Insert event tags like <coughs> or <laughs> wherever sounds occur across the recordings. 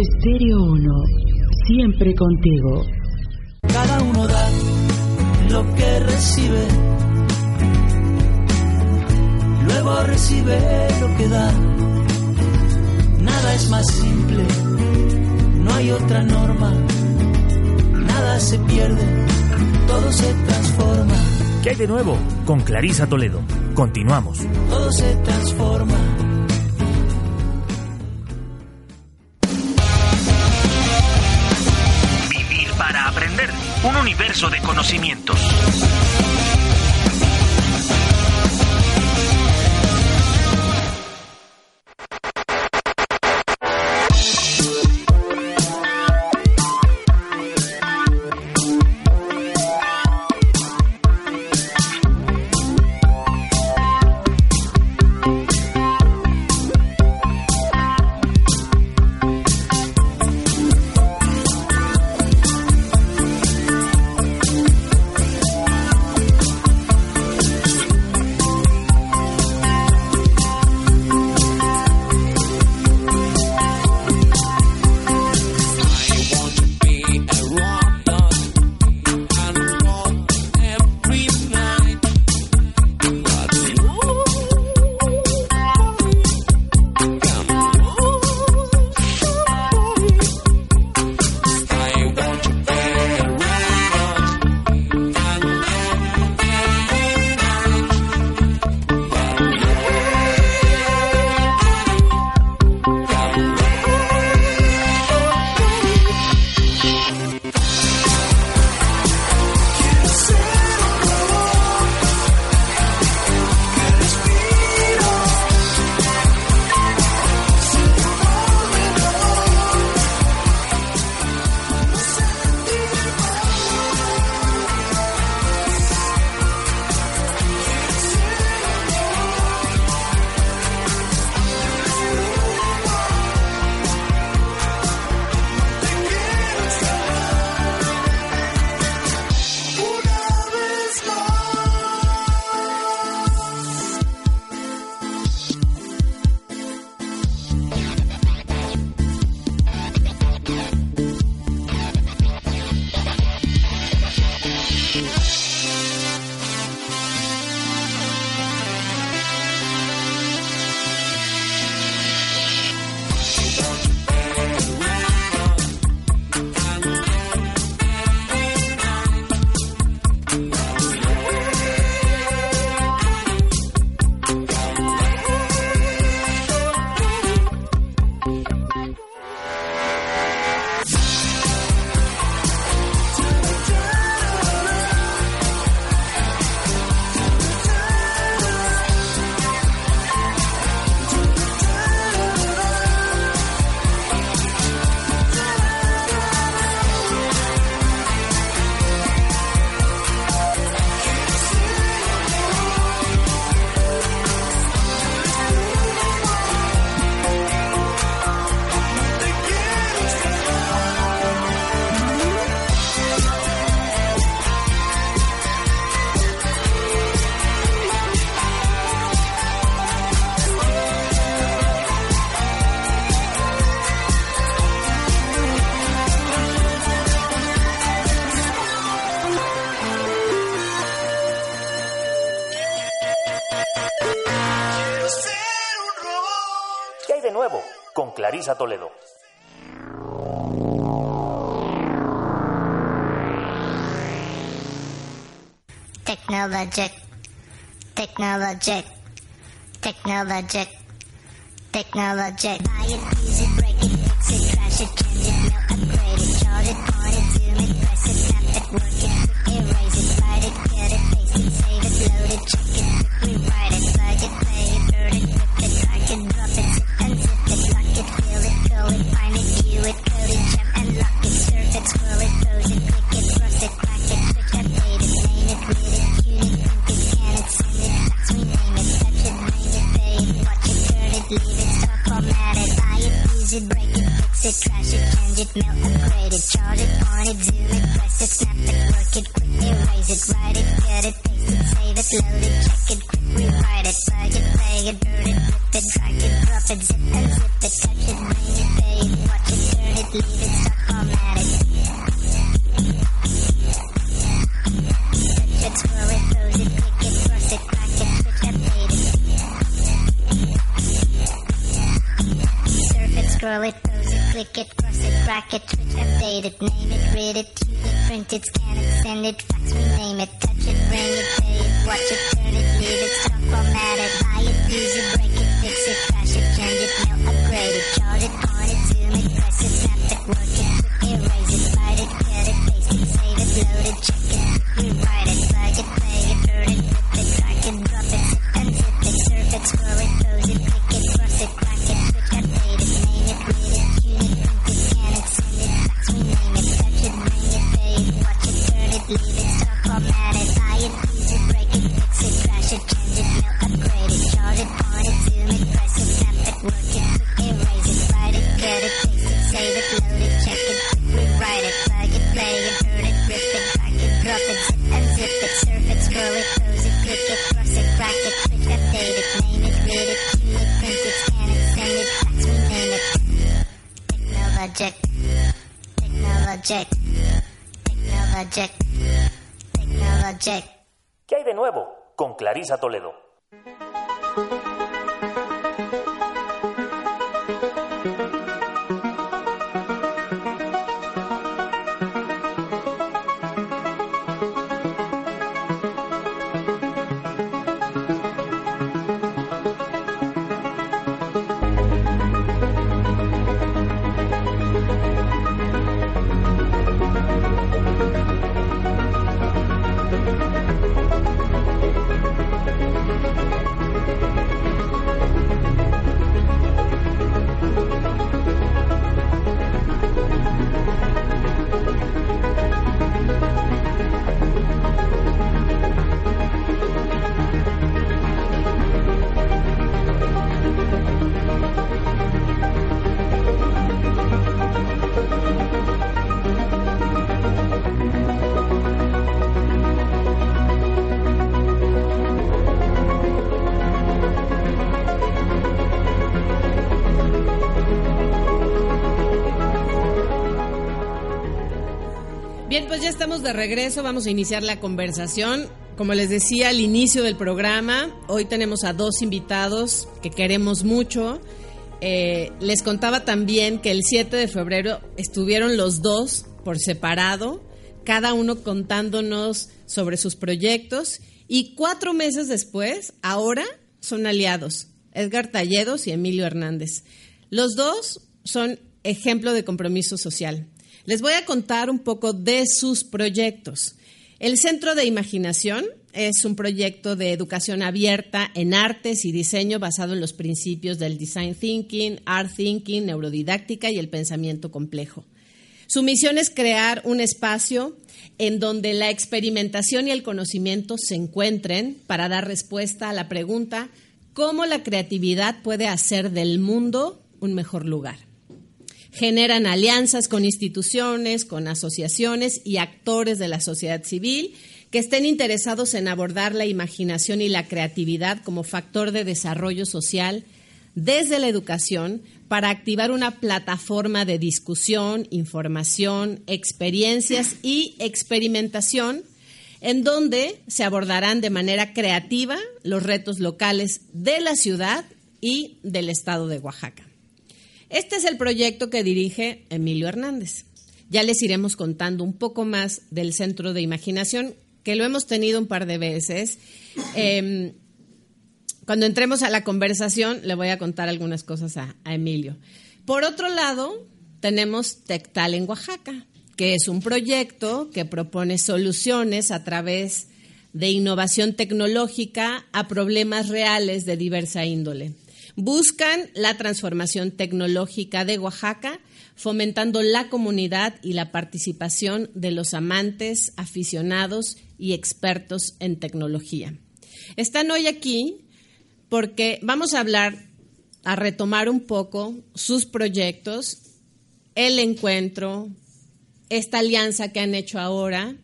Estéreo 1, siempre contigo. Cada uno da lo que recibe. Luego recibe lo que da. Nada es más simple. No hay otra norma. Nada se pierde. Todo se transforma. ¿Qué hay de nuevo? Con Clarisa Toledo. Continuamos. Todo se transforma. Un universo de conocimientos. Clarisa Toledo. Technologic. Technologic. Technologic. Technologic. Read it, it, print it, scan it, send it, fax, rename it, touch it, bring it, pay it, watch it, turn it, leave it, stop, format it, buy it, use it, break it, fix it, trash it, change it, mail, upgrade it, charge it, point it, zoom it, press it, snap it, work it, Clarisa Toledo. Regreso, vamos a iniciar la conversación. Como les decía al inicio del programa, hoy tenemos a dos invitados que queremos mucho. Eh, les contaba también que el 7 de febrero estuvieron los dos por separado, cada uno contándonos sobre sus proyectos y cuatro meses después, ahora son aliados, Edgar Talledos y Emilio Hernández. Los dos son ejemplo de compromiso social. Les voy a contar un poco de sus proyectos. El Centro de Imaginación es un proyecto de educación abierta en artes y diseño basado en los principios del design thinking, art thinking, neurodidáctica y el pensamiento complejo. Su misión es crear un espacio en donde la experimentación y el conocimiento se encuentren para dar respuesta a la pregunta cómo la creatividad puede hacer del mundo un mejor lugar generan alianzas con instituciones, con asociaciones y actores de la sociedad civil que estén interesados en abordar la imaginación y la creatividad como factor de desarrollo social desde la educación para activar una plataforma de discusión, información, experiencias y experimentación en donde se abordarán de manera creativa los retos locales de la ciudad y del estado de Oaxaca. Este es el proyecto que dirige Emilio Hernández. Ya les iremos contando un poco más del Centro de Imaginación, que lo hemos tenido un par de veces. Eh, <clears throat> cuando entremos a la conversación, le voy a contar algunas cosas a, a Emilio. Por otro lado, tenemos Tectal en Oaxaca, que es un proyecto que propone soluciones a través de innovación tecnológica a problemas reales de diversa índole buscan la transformación tecnológica de Oaxaca, fomentando la comunidad y la participación de los amantes, aficionados y expertos en tecnología. Están hoy aquí porque vamos a hablar a retomar un poco sus proyectos, el encuentro, esta alianza que han hecho ahora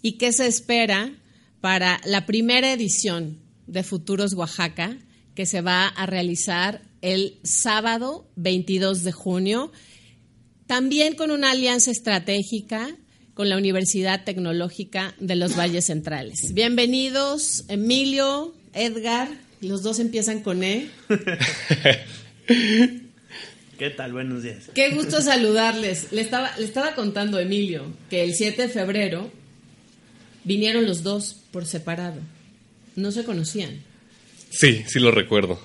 y qué se espera para la primera edición de Futuros Oaxaca que se va a realizar el sábado 22 de junio, también con una alianza estratégica con la Universidad Tecnológica de los Valles Centrales. Bienvenidos, Emilio, Edgar, los dos empiezan con E. <laughs> ¿Qué tal? Buenos días. Qué gusto saludarles. Le estaba, le estaba contando Emilio que el 7 de febrero vinieron los dos por separado. No se conocían. Sí, sí lo recuerdo.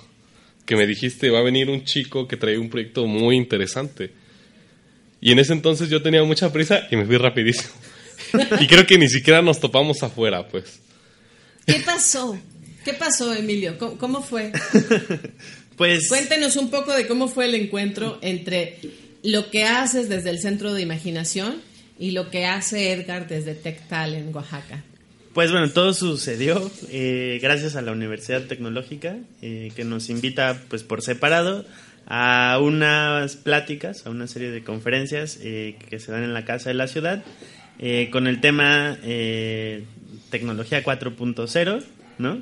Que me dijiste, va a venir un chico que trae un proyecto muy interesante. Y en ese entonces yo tenía mucha prisa y me fui rapidísimo. <laughs> y creo que ni siquiera nos topamos afuera, pues. ¿Qué pasó? ¿Qué pasó, Emilio? ¿Cómo, cómo fue? <laughs> Pues Cuéntenos un poco de cómo fue el encuentro entre lo que haces desde el Centro de Imaginación y lo que hace Edgar desde Tectal en Oaxaca. Pues bueno, todo sucedió eh, gracias a la Universidad Tecnológica eh, que nos invita pues por separado a unas pláticas, a una serie de conferencias eh, que se dan en la Casa de la Ciudad eh, con el tema eh, Tecnología 4.0, ¿no?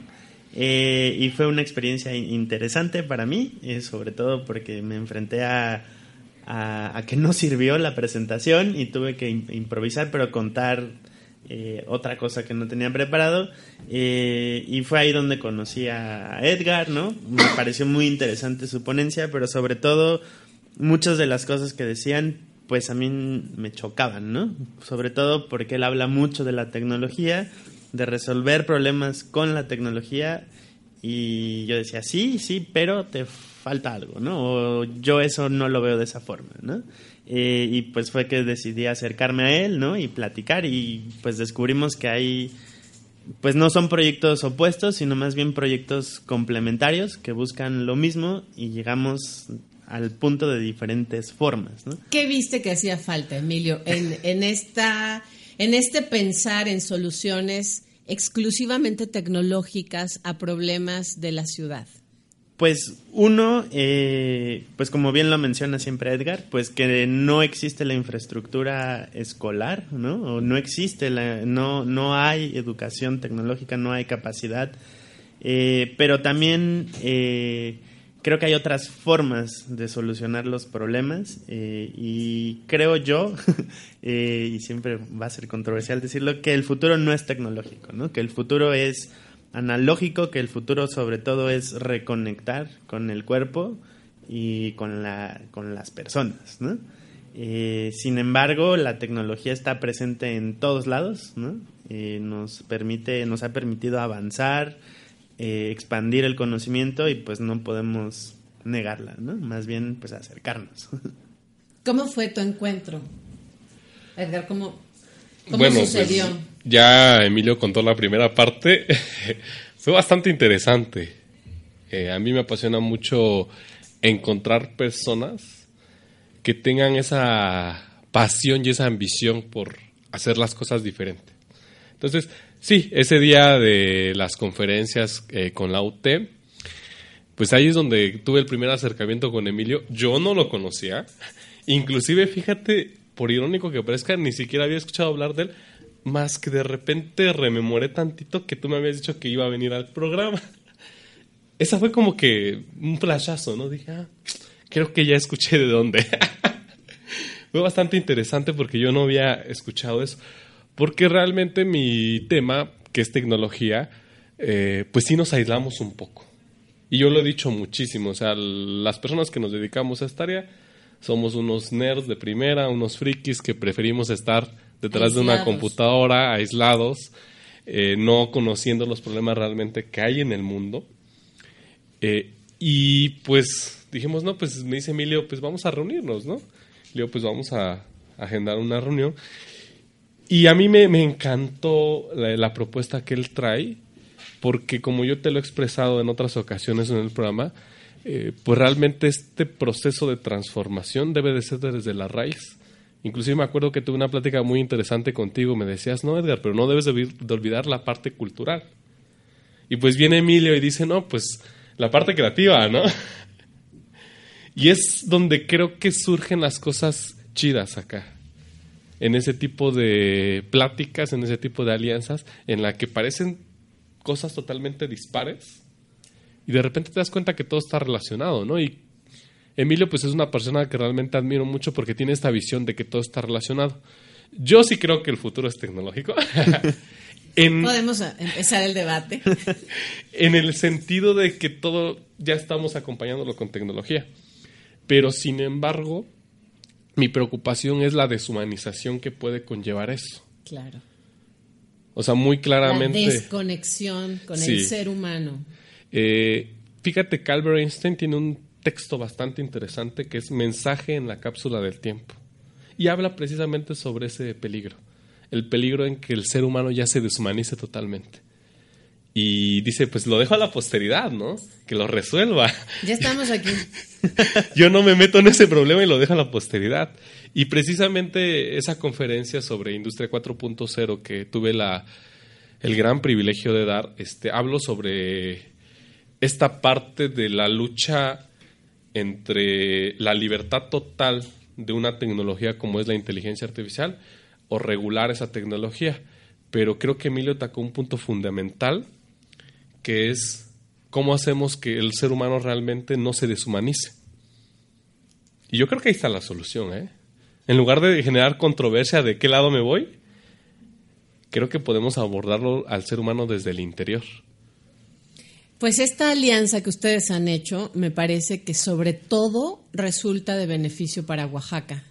Eh, y fue una experiencia in- interesante para mí, sobre todo porque me enfrenté a, a, que no sirvió la presentación y tuve que im- improvisar, pero contar eh, otra cosa que no tenía preparado. eh, y fue ahí donde conocí a Edgar, ¿no? Me <coughs> pareció muy interesante su ponencia, pero sobre todo muchas de las cosas que decían, pues a mí me chocaban, ¿no? Sobre todo porque él habla mucho de la tecnología, de resolver problemas con la tecnología. Y yo decía, sí, sí, pero te falta algo, ¿no? O yo eso no lo veo de esa forma, ¿no? Eh, y pues fue que decidí acercarme a él, ¿no? Y platicar y pues descubrimos que hay, pues no son proyectos opuestos, sino más bien proyectos complementarios que buscan lo mismo y llegamos al punto de diferentes formas, ¿no? ¿Qué viste que hacía falta, Emilio, en, en, esta, en este pensar en soluciones exclusivamente tecnológicas a problemas de la ciudad? Pues uno, eh, pues como bien lo menciona siempre Edgar, pues que no existe la infraestructura escolar, ¿no? O no existe, la, no, no hay educación tecnológica, no hay capacidad, eh, pero también eh, creo que hay otras formas de solucionar los problemas eh, y creo yo, <laughs> y siempre va a ser controversial decirlo, que el futuro no es tecnológico, ¿no? Que el futuro es analógico, que el futuro sobre todo es reconectar con el cuerpo y con, la, con las personas, ¿no? Eh, sin embargo, la tecnología está presente en todos lados, ¿no? Eh, nos permite, nos ha permitido avanzar, eh, expandir el conocimiento y pues no podemos negarla, ¿no? Más bien pues acercarnos. <laughs> ¿Cómo fue tu encuentro? Edgar, ¿cómo, cómo bueno, sucedió? pues ya Emilio contó la primera parte. <laughs> Fue bastante interesante. Eh, a mí me apasiona mucho encontrar personas que tengan esa pasión y esa ambición por hacer las cosas diferentes. Entonces, sí, ese día de las conferencias eh, con la UT, pues ahí es donde tuve el primer acercamiento con Emilio. Yo no lo conocía. <laughs> Inclusive, fíjate, por irónico que parezca, ni siquiera había escuchado hablar de él, más que de repente rememoré tantito que tú me habías dicho que iba a venir al programa. <laughs> Esa fue como que un flashazo, ¿no? Dije, ah, creo que ya escuché de dónde. <laughs> fue bastante interesante porque yo no había escuchado eso. Porque realmente mi tema, que es tecnología, eh, pues sí nos aislamos un poco. Y yo lo he dicho muchísimo, o sea, las personas que nos dedicamos a esta área somos unos nerds de primera, unos frikis que preferimos estar detrás de una computadora, aislados, eh, no conociendo los problemas realmente que hay en el mundo. Eh, y pues dijimos, no, pues me dice Emilio, pues vamos a reunirnos, ¿no? Le digo, pues vamos a agendar una reunión. Y a mí me, me encantó la, la propuesta que él trae, porque como yo te lo he expresado en otras ocasiones en el programa, eh, pues realmente este proceso de transformación debe de ser desde la raíz. Inclusive me acuerdo que tuve una plática muy interesante contigo, me decías, no Edgar, pero no debes de, de olvidar la parte cultural. Y pues viene Emilio y dice, no, pues la parte creativa, ¿no? <laughs> Y es donde creo que surgen las cosas chidas acá. En ese tipo de pláticas, en ese tipo de alianzas, en la que parecen cosas totalmente dispares y de repente te das cuenta que todo está relacionado, ¿no? Y Emilio pues es una persona que realmente admiro mucho porque tiene esta visión de que todo está relacionado. Yo sí creo que el futuro es tecnológico. <laughs> en, Podemos empezar el debate. <laughs> en el sentido de que todo ya estamos acompañándolo con tecnología. Pero sin embargo, mi preocupación es la deshumanización que puede conllevar eso. Claro. O sea, muy La claramente... desconexión con el ser humano. Eh, fíjate que Albert Einstein tiene un texto bastante interesante que es Mensaje en la cápsula del tiempo. Y habla precisamente sobre ese peligro. El peligro en que el ser humano ya se deshumanice totalmente. Y dice, pues lo dejo a la posteridad, ¿no? Que lo resuelva. Ya estamos aquí. <laughs> Yo no me meto en ese problema y lo dejo a la posteridad. Y precisamente esa conferencia sobre Industria 4.0 que tuve la, el gran privilegio de dar, este, hablo sobre esta parte de la lucha entre la libertad total de una tecnología como es la inteligencia artificial o regular esa tecnología. Pero creo que Emilio tocó un punto fundamental que es cómo hacemos que el ser humano realmente no se deshumanice. Y yo creo que ahí está la solución, ¿eh? En lugar de generar controversia de qué lado me voy, creo que podemos abordarlo al ser humano desde el interior. Pues esta alianza que ustedes han hecho me parece que sobre todo resulta de beneficio para Oaxaca.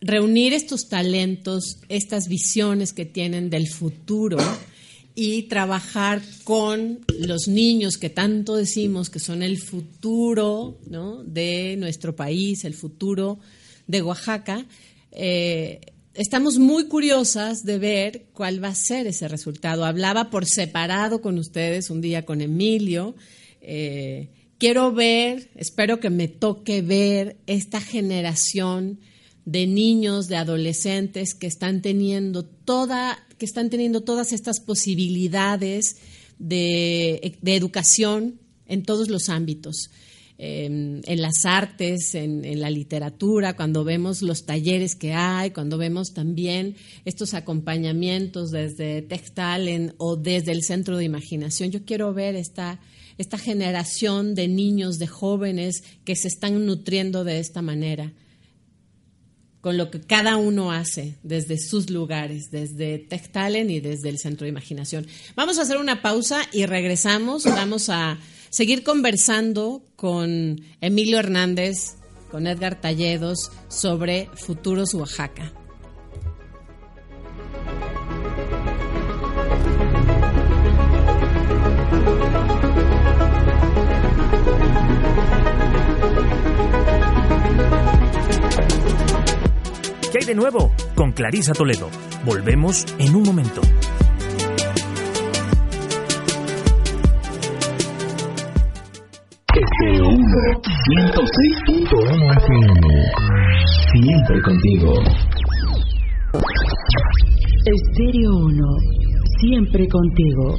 Reunir estos talentos, estas visiones que tienen del futuro y trabajar con los niños que tanto decimos que son el futuro ¿no? de nuestro país, el futuro de Oaxaca. Eh, estamos muy curiosas de ver cuál va a ser ese resultado. Hablaba por separado con ustedes un día con Emilio. Eh, quiero ver, espero que me toque ver esta generación de niños, de adolescentes que están teniendo toda, que están teniendo todas estas posibilidades de, de educación en todos los ámbitos. Eh, en las artes, en, la literatura, cuando vemos los talleres que hay, cuando vemos también estos acompañamientos desde Textalent o desde el Centro de Imaginación. Yo quiero ver esta, esta generación de niños, de jóvenes que se están nutriendo de esta manera con lo que cada uno hace desde sus lugares, desde Textalen y desde el Centro de Imaginación. Vamos a hacer una pausa y regresamos. Vamos a seguir conversando con Emilio Hernández, con Edgar Talledos, sobre Futuros Oaxaca. ¿Qué hay de nuevo? Con Clarisa Toledo. Volvemos en un momento. Estéreo 1, 106.1 FM. Siempre contigo. Estéreo 1, siempre contigo.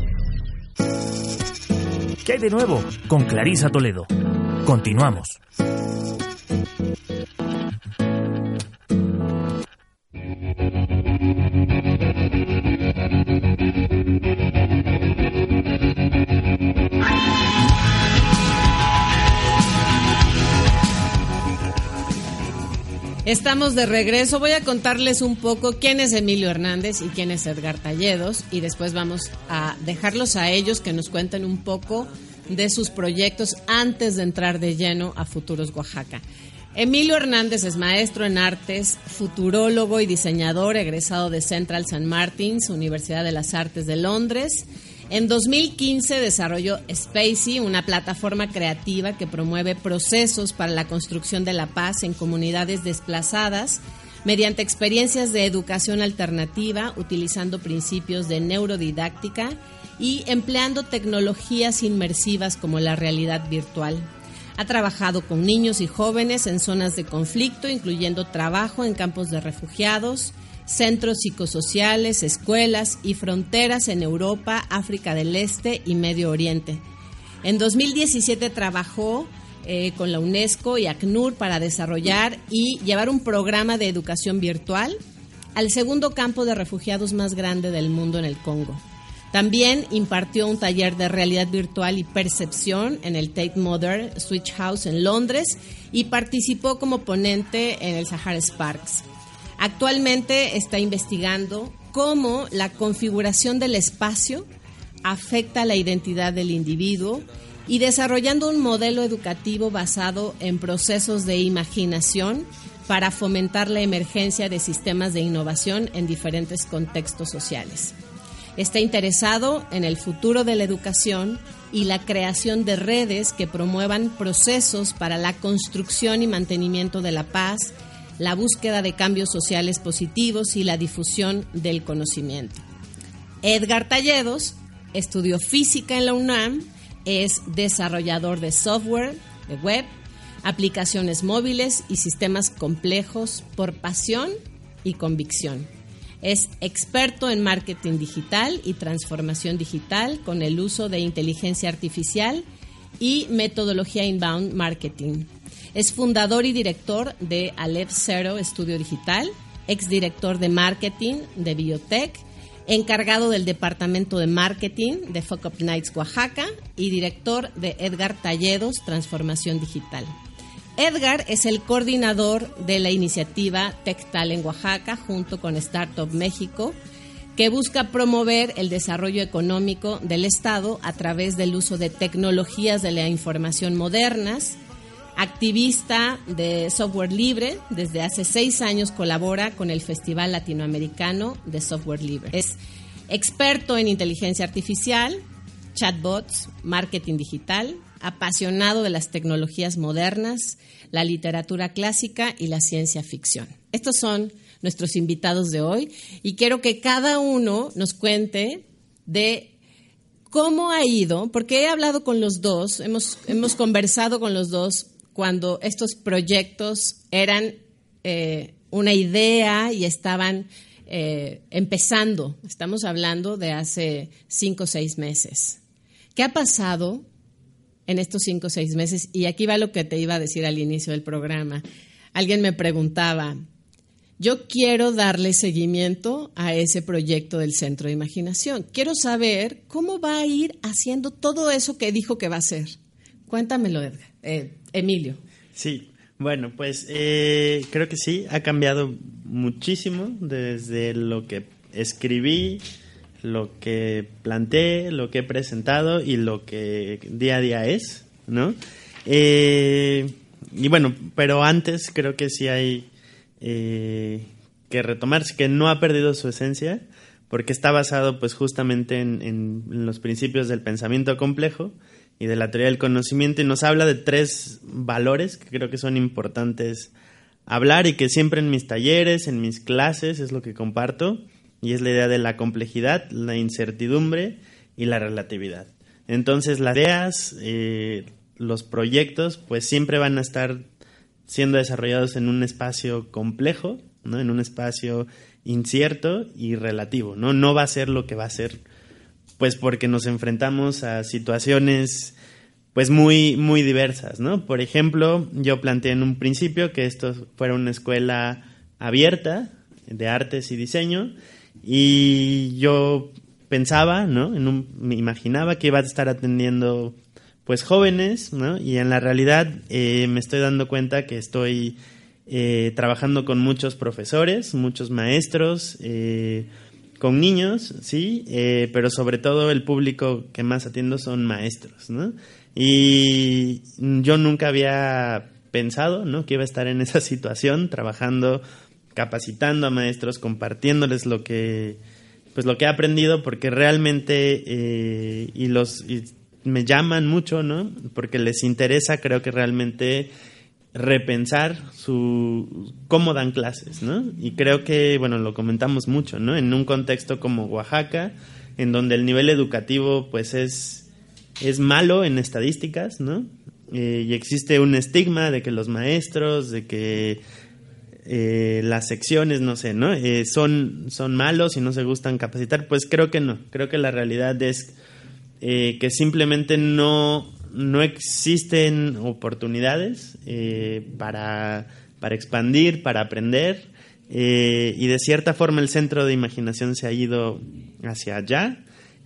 ¿Qué hay de nuevo? Con Clarisa Toledo. Continuamos. Estamos de regreso. Voy a contarles un poco quién es Emilio Hernández y quién es Edgar Talledos y después vamos a dejarlos a ellos que nos cuenten un poco de sus proyectos antes de entrar de lleno a Futuros Oaxaca. Emilio Hernández es maestro en artes, futurólogo y diseñador egresado de Central St. Martins, Universidad de las Artes de Londres. En 2015 desarrolló Spacey, una plataforma creativa que promueve procesos para la construcción de la paz en comunidades desplazadas mediante experiencias de educación alternativa, utilizando principios de neurodidáctica y empleando tecnologías inmersivas como la realidad virtual. Ha trabajado con niños y jóvenes en zonas de conflicto, incluyendo trabajo en campos de refugiados, centros psicosociales, escuelas y fronteras en Europa, África del Este y Medio Oriente. En 2017 trabajó eh, con la UNESCO y ACNUR para desarrollar y llevar un programa de educación virtual al segundo campo de refugiados más grande del mundo en el Congo. También impartió un taller de realidad virtual y percepción en el Tate Modern Switch House en Londres y participó como ponente en el Sahara Sparks. Actualmente está investigando cómo la configuración del espacio afecta la identidad del individuo y desarrollando un modelo educativo basado en procesos de imaginación para fomentar la emergencia de sistemas de innovación en diferentes contextos sociales. Está interesado en el futuro de la educación y la creación de redes que promuevan procesos para la construcción y mantenimiento de la paz, la búsqueda de cambios sociales positivos y la difusión del conocimiento. Edgar Talledos estudió física en la UNAM es desarrollador de software, de web, aplicaciones móviles y sistemas complejos por pasión y convicción. Es experto en marketing digital y transformación digital con el uso de inteligencia artificial y metodología inbound marketing. Es fundador y director de Aleph Zero Estudio Digital, exdirector de marketing de Biotech encargado del Departamento de Marketing de Fuck Up Nights Oaxaca y director de Edgar Talledos Transformación Digital. Edgar es el coordinador de la iniciativa TechTal en Oaxaca junto con Startup México, que busca promover el desarrollo económico del Estado a través del uso de tecnologías de la información modernas. Activista de software libre, desde hace seis años colabora con el Festival Latinoamericano de Software Libre. Es experto en inteligencia artificial, chatbots, marketing digital, apasionado de las tecnologías modernas, la literatura clásica y la ciencia ficción. Estos son nuestros invitados de hoy y quiero que cada uno nos cuente de cómo ha ido, porque he hablado con los dos, hemos, hemos conversado con los dos cuando estos proyectos eran eh, una idea y estaban eh, empezando. Estamos hablando de hace cinco o seis meses. ¿Qué ha pasado en estos cinco o seis meses? Y aquí va lo que te iba a decir al inicio del programa. Alguien me preguntaba, yo quiero darle seguimiento a ese proyecto del Centro de Imaginación. Quiero saber cómo va a ir haciendo todo eso que dijo que va a hacer. Cuéntamelo, Edgar. Eh, Emilio. Sí, bueno, pues eh, creo que sí, ha cambiado muchísimo desde lo que escribí, lo que planteé, lo que he presentado y lo que día a día es, ¿no? Eh, y bueno, pero antes creo que sí hay eh, que retomarse, que no ha perdido su esencia, porque está basado pues justamente en los principios del pensamiento complejo, y de la teoría del conocimiento y nos habla de tres valores que creo que son importantes hablar y que siempre en mis talleres, en mis clases es lo que comparto y es la idea de la complejidad, la incertidumbre y la relatividad. Entonces las ideas, eh, los proyectos pues siempre van a estar siendo desarrollados en un espacio complejo, ¿no? en un espacio incierto y relativo, ¿no? No va a ser lo que va a ser pues porque nos enfrentamos a situaciones pues muy, muy diversas, ¿no? Por ejemplo, yo planteé en un principio que esto fuera una escuela abierta de artes y diseño y yo pensaba, ¿no? En un, me imaginaba que iba a estar atendiendo pues jóvenes, ¿no? Y en la realidad eh, me estoy dando cuenta que estoy eh, trabajando con muchos profesores, muchos maestros, eh, con niños, sí, eh, pero sobre todo el público que más atiendo son maestros, ¿no? Y yo nunca había pensado, ¿no? Que iba a estar en esa <laughs> situación, trabajando, capacitando a maestros, compartiéndoles lo que, pues lo que he aprendido, porque realmente eh, y los me llaman mucho, ¿no? Porque les interesa, creo que realmente repensar su cómo dan clases, ¿no? Y creo que, bueno, lo comentamos mucho, ¿no? En un contexto como Oaxaca, en donde el nivel educativo, pues, es, es malo en estadísticas, ¿no? Eh, y existe un estigma de que los maestros, de que eh, las secciones, no sé, ¿no? Eh, son, son malos y no se gustan capacitar, pues creo que no. Creo que la realidad es que simplemente no no existen oportunidades eh, para, para expandir, para aprender. eh, y de cierta forma el centro de imaginación se ha ido hacia allá.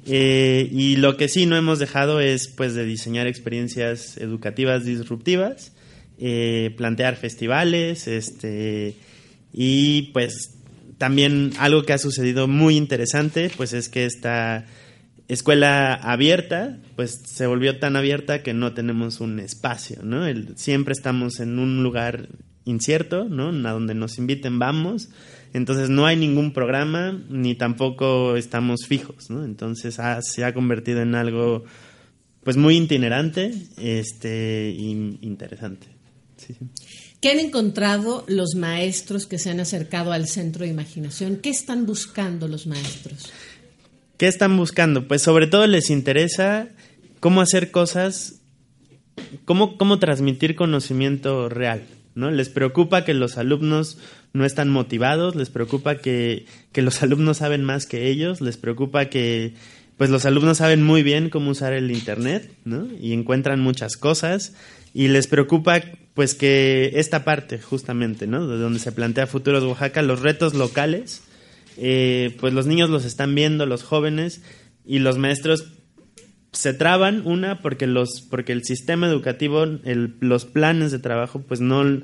Eh, y lo que sí no hemos dejado es pues de diseñar experiencias educativas disruptivas, plantear festivales, este y pues también algo que ha sucedido muy interesante pues es que esta escuela abierta pues se volvió tan abierta que no tenemos un espacio, ¿no? Siempre estamos en un lugar incierto, ¿no? A donde nos inviten vamos. Entonces no hay ningún programa ni tampoco estamos fijos, ¿no? Entonces se ha convertido en algo pues muy itinerante, este interesante. ¿Qué han encontrado los maestros que se han acercado al centro de imaginación? ¿Qué están buscando los maestros? ¿Qué están buscando? Pues sobre todo les interesa cómo hacer cosas, cómo, cómo transmitir conocimiento real, ¿no? Les preocupa que los alumnos no están motivados, les preocupa que, que los <laughs> alumnos saben más que ellos, les preocupa que pues los alumnos saben muy bien cómo usar el internet, ¿no? Y encuentran muchas cosas y les preocupa pues que esta parte justamente, ¿no? De donde se plantea Futuros Oaxaca, los retos locales, eh, pues los niños los están viendo, los jóvenes, y los maestros se traban, una, porque, los, porque el sistema educativo, los planes de trabajo, pues no,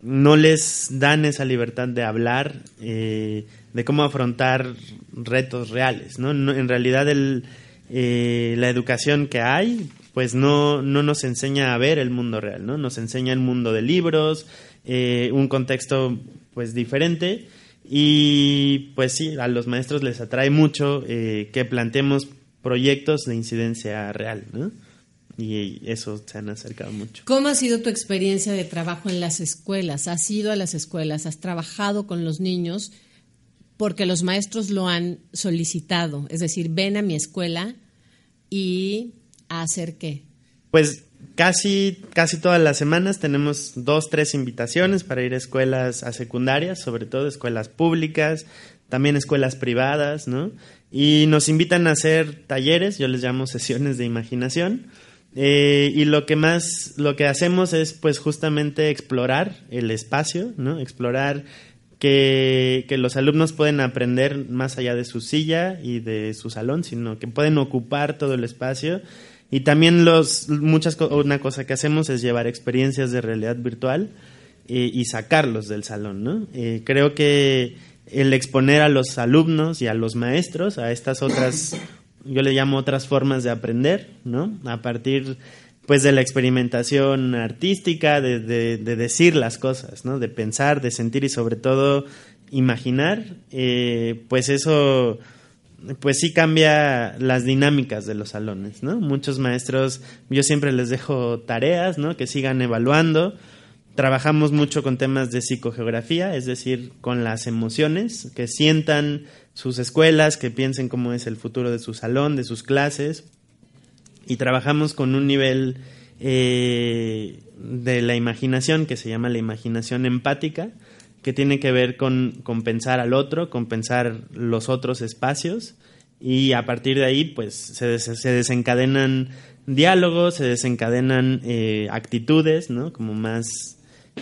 no les dan esa libertad de hablar, eh, de cómo afrontar retos reales, ¿no? No- en realidad el, eh, la educación que hay, pues no, no nos enseña a ver el mundo real, ¿no? Nos enseña el mundo de libros, eh, un contexto pues diferente y pues sí, a los maestros les atrae mucho eh, que planteemos proyectos de incidencia real, ¿no? Y eso se han acercado mucho. ¿Cómo ha sido tu experiencia de trabajo en las escuelas? ¿Has ido a las escuelas? ¿Has trabajado con los niños? Porque los maestros lo han solicitado. Es decir, ven a mi escuela y a hacer qué. Pues casi, casi todas las semanas tenemos dos, tres invitaciones para ir a escuelas a secundarias, sobre todo escuelas públicas, también escuelas privadas, ¿no? Y nos invitan a hacer talleres, yo les llamo sesiones de imaginación. eh, y lo que más, lo que hacemos es pues justamente explorar el espacio, ¿no? Explorar que, que los alumnos pueden aprender más allá de su silla y de su salón, sino que pueden ocupar todo el espacio. Y también los, muchas, una cosa que hacemos es llevar experiencias de realidad virtual eh, y sacarlos del salón, ¿no? Eh, creo que el exponer a los alumnos y a los maestros a estas otras, <coughs> yo le llamo otras formas de aprender, ¿no? A partir pues de la experimentación artística, de, de- de decir las cosas, ¿no? De pensar, de sentir y sobre todo imaginar, eh, pues eso pues sí cambia las dinámicas de los salones, ¿no? Muchos maestros, yo siempre les dejo tareas, ¿no? Que sigan evaluando. Trabajamos mucho con temas de psicogeografía, es decir, con las emociones, que sientan sus escuelas, que piensen cómo es el futuro de su salón, de sus clases. Y trabajamos con un nivel eh, de la imaginación que se llama la imaginación empática, que tiene que ver con, con pensar al otro, con pensar los otros espacios y a partir de ahí pues se, des- se desencadenan diálogos, se desencadenan eh, actitudes, ¿no? Como más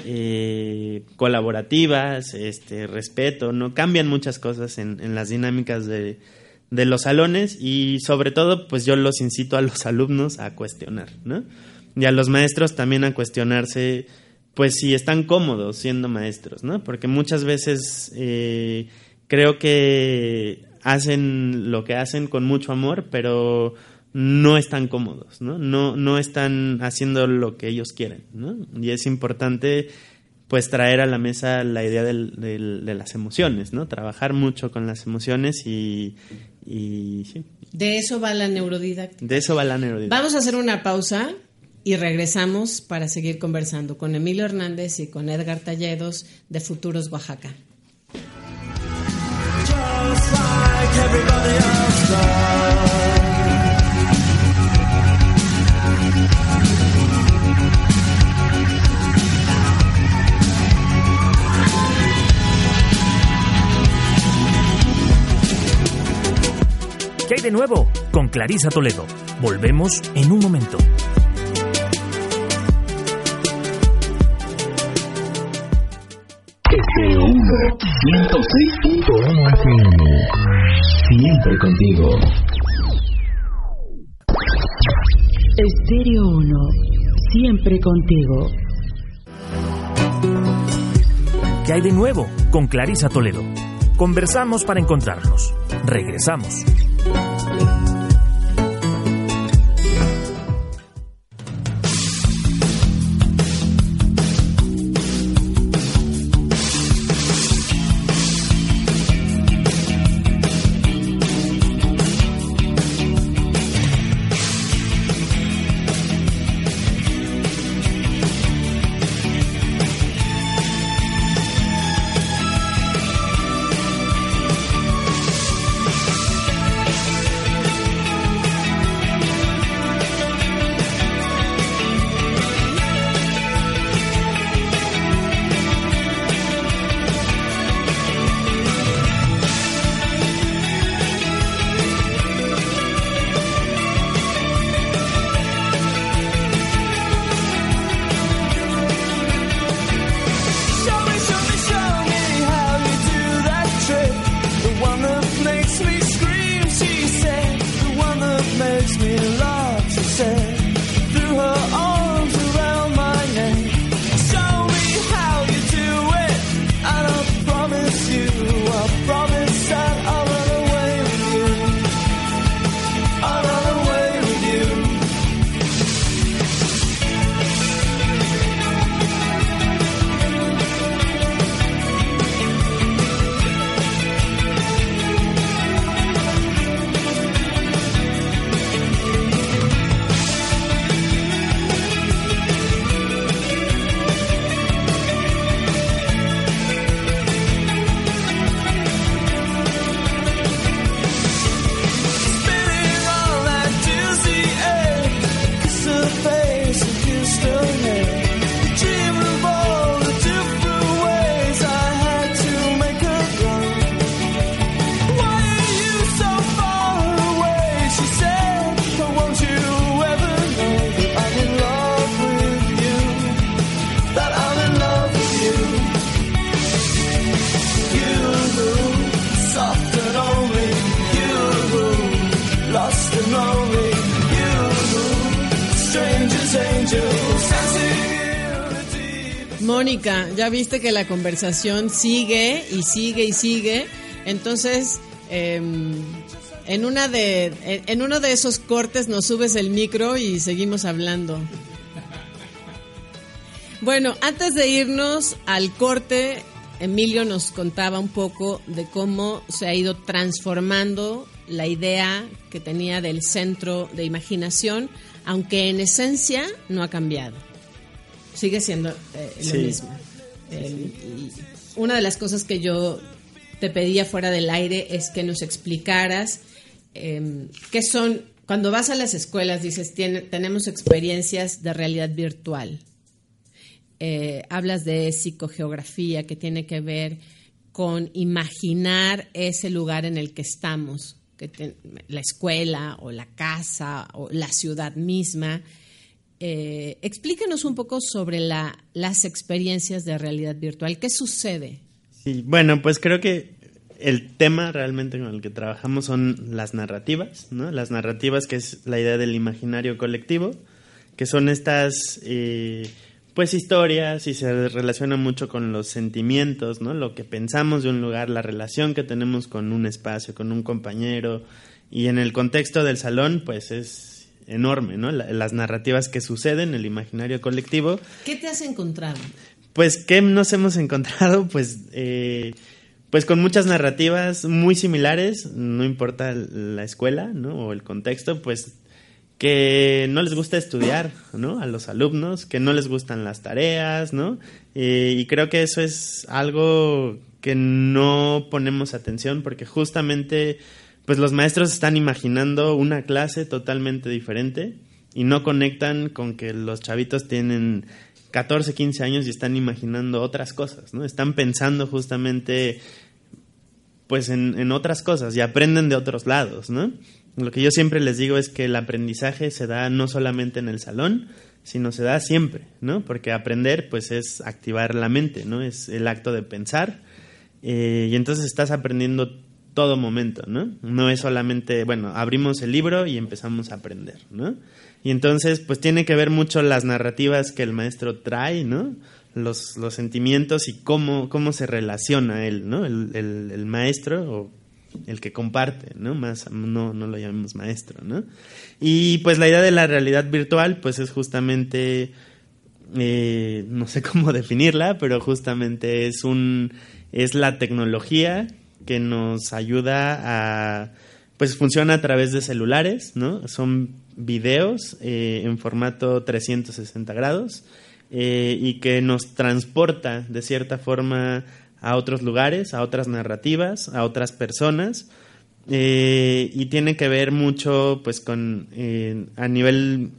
eh, colaborativas, este, respeto, ¿no? Cambian muchas cosas en, las dinámicas de, de los salones y sobre todo pues yo los incito a los <laughs> alumnos a cuestionar, ¿no? Y a los maestros también a cuestionarse pues si están cómodos siendo maestros, ¿no? Porque muchas veces eh, creo que hacen lo que hacen con mucho amor, pero no están cómodos, ¿no? No, no están haciendo lo que ellos quieren, ¿no? Y es importante pues traer a la mesa la idea del- del- de las emociones, ¿no? Trabajar mucho con las emociones y, y sí, De eso va la neurodidáctica. de eso va la neurodidáctica. Vamos a hacer una pausa y regresamos para seguir conversando con Emilio Hernández y con Edgar Talledos de Futuros Oaxaca. ¿Qué hay de nuevo? Con Clarisa Toledo. Volvemos en un momento. 106.1 FM. Siempre contigo. Estéreo 1, siempre contigo. ¿Qué hay de nuevo? Con Clarisa Toledo. Conversamos para encontrarnos. Regresamos. Ya viste que la conversación sigue y sigue y sigue. Entonces, em, en una de, en, en uno de esos cortes nos subes el micro y seguimos hablando. Bueno, antes de irnos al corte, Emilio nos contaba un poco de cómo se ha ido transformando la idea que tenía del centro de imaginación, aunque en esencia no ha cambiado. Sigue siendo eh, lo Sí. mismo. Eh, y una de las cosas que yo te pedía fuera del aire es que nos explicaras eh, qué son, cuando vas a las escuelas, dices, "Tiene- tenemos experiencias de realidad virtual. Eh, hablas de psicogeografía que tiene que ver con imaginar ese lugar en el que estamos, que te- la escuela o la casa o la ciudad misma. Eh, un poco sobre la- las experiencias de realidad virtual. ¿Qué sucede? Sí, bueno, pues creo que el tema realmente con el que trabajamos son las narrativas, ¿no? Las narrativas que es la idea del imaginario colectivo, que son estas, eh, pues, historias y se relaciona mucho con los sentimientos, ¿no? Lo que pensamos de un lugar, la relación que tenemos con un espacio, con un compañero, y en el contexto del salón, pues es enorme, ¿no? La- las narrativas que suceden en el imaginario colectivo ¿Qué te has encontrado? pues, ¿qué nos hemos encontrado? Pues, eh, pues con muchas narrativas muy similares, no importa la escuela, ¿no? O el contexto, pues que no les gusta estudiar, ¿no? A los alumnos, que no les gustan las tareas, ¿no? Eh, y creo que eso es algo que no ponemos atención porque justamente, pues los maestros están imaginando una clase totalmente diferente y no conectan con que los chavitos tienen 14, 15 años y están imaginando otras cosas, ¿no? Están pensando justamente pues en, en otras cosas y aprenden de otros lados, ¿no? Lo que yo siempre les digo es que el aprendizaje se da no solamente en el salón, sino se da siempre, ¿no? Porque aprender, pues, es activar la mente, ¿no? Es el acto de pensar, eh, y entonces estás aprendiendo todo momento, ¿no? No es solamente, bueno, abrimos el libro y empezamos a aprender, ¿no? Y entonces, pues tiene que ver mucho las narrativas que el maestro trae, ¿no? Los, los sentimientos y cómo, cómo se relaciona él, ¿no? El, el, maestro o el que comparte, ¿no? Más, no, no lo llamemos maestro, ¿no? Y pues la idea de la realidad virtual, pues es justamente, eh, no sé <laughs> cómo definirla, pero justamente es un, es la tecnología que nos ayuda a, pues funciona a través de celulares, ¿no? Son videos eh, en formato 360 grados eh, y que nos transporta de cierta forma a otros lugares, a otras narrativas, a otras personas. eh, y tiene que ver mucho pues con a nivel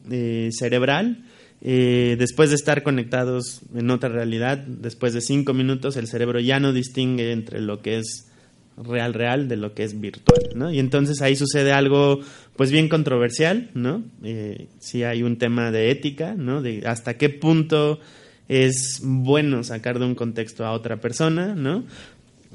cerebral después de estar conectados en otra realidad después de cinco minutos el cerebro ya no distingue entre lo que es real real de lo que es virtual ¿no? y entonces ahí sucede algo pues bien controversial no eh, sí hay un tema de ética no de hasta qué punto es bueno sacar de un contexto a otra persona no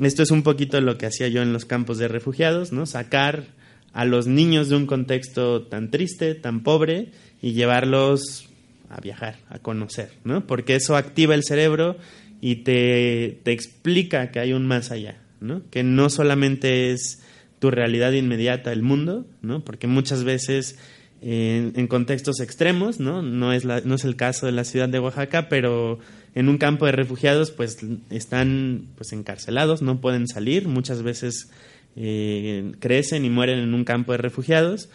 esto es un poquito lo que hacía yo en los campos de refugiados, ¿no? Sacar a los niños de un contexto tan triste, tan pobre, y llevarlos a viajar, a conocer, ¿no? Porque eso activa el cerebro y te, te explica que hay un más allá, ¿no? Que no solamente es tu realidad inmediata, el mundo, ¿no? Porque muchas veces en, contextos extremos, ¿no? No es, no es el caso de la ciudad de Oaxaca, pero en un campo de refugiados pues están pues encarcelados, no pueden salir, muchas veces eh, crecen y mueren en un campo de refugiados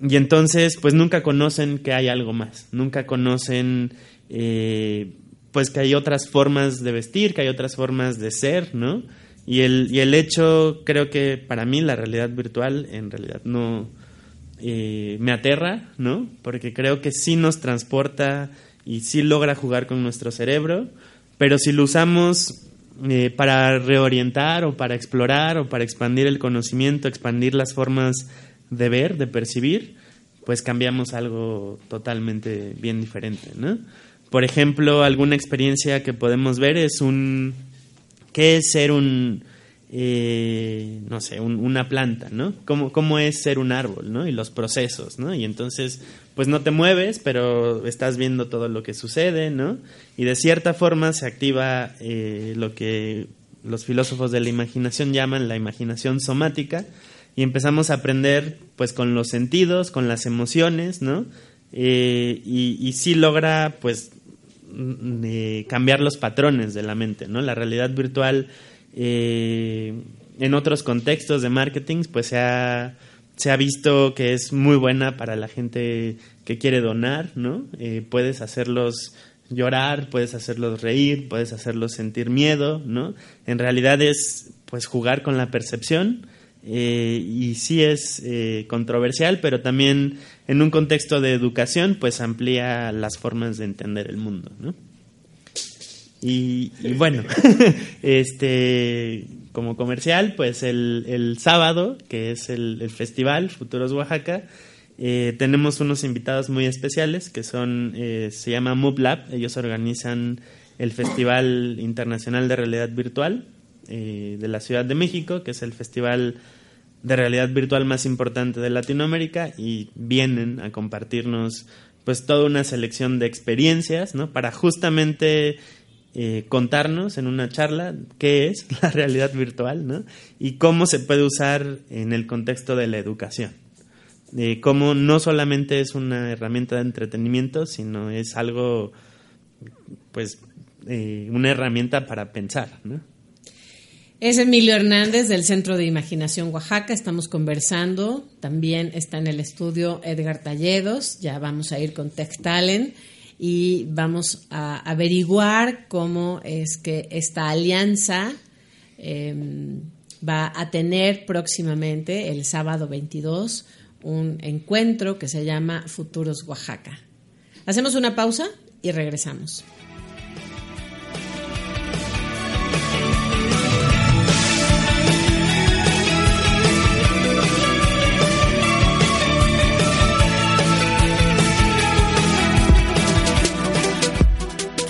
y entonces pues nunca conocen que hay algo más, nunca conocen eh, pues que hay otras formas de vestir, que hay otras formas de ser, ¿no? Y el, y el hecho, creo que para mí la realidad virtual en realidad no eh, me aterra, ¿no? Porque creo que sí nos transporta y sí logra jugar con nuestro cerebro, pero si lo usamos eh, para reorientar o para explorar o para expandir el conocimiento, expandir las formas de ver, de percibir, pues cambiamos algo totalmente bien diferente, ¿no? Por ejemplo, alguna experiencia que podemos ver es un... ¿Qué es ser un... Eh, no sé, un, una planta, ¿no? ¿Cómo, ¿Cómo es ser un árbol, ¿no? Y los procesos, ¿no? Y entonces, pues no te mueves, pero estás viendo todo lo que sucede, ¿no? Y de cierta forma se activa eh, lo que los filósofos de la imaginación llaman la imaginación somática y empezamos a aprender pues con los sentidos, con las emociones, ¿no? Eh, y, y sí logra pues eh, cambiar los patrones de la mente, ¿no? La realidad virtual eh, en otros contextos de marketing pues se ha, se ha visto que es muy buena para la gente que quiere donar, ¿no? Eh, puedes hacerlos llorar, puedes hacerlos reír, puedes hacerlos sentir miedo, ¿no? En realidad es pues jugar con la percepción eh, y sí es eh, controversial, pero también en un contexto de educación pues amplía las formas de entender el mundo. Y, bueno, <laughs> este como comercial, pues el, el sábado, que es el, festival Futuros Oaxaca, eh, tenemos unos invitados muy especiales que son, se llama Move Lab, ellos organizan el Festival Internacional de Realidad Virtual eh, de la Ciudad de México, que es el festival de realidad virtual más importante de Latinoamérica y vienen a compartirnos pues toda una selección de experiencias, ¿no? Para justamente eh, contarnos en una charla qué es <laughs> la realidad virtual ¿no? y cómo se puede usar en el contexto de la educación. Eh, cómo no solamente es una herramienta de entretenimiento, sino es algo, pues, eh, una herramienta para pensar. ¿no? Es Emilio Hernández del Centro de Imaginación Oaxaca. Estamos conversando. También está en el estudio Edgar Talledos. Ya vamos a ir con Tech Talent y vamos a averiguar cómo es que esta alianza eh, va a tener próximamente, el sábado 22, un encuentro que se llama Futuros Oaxaca. Hacemos una pausa y regresamos.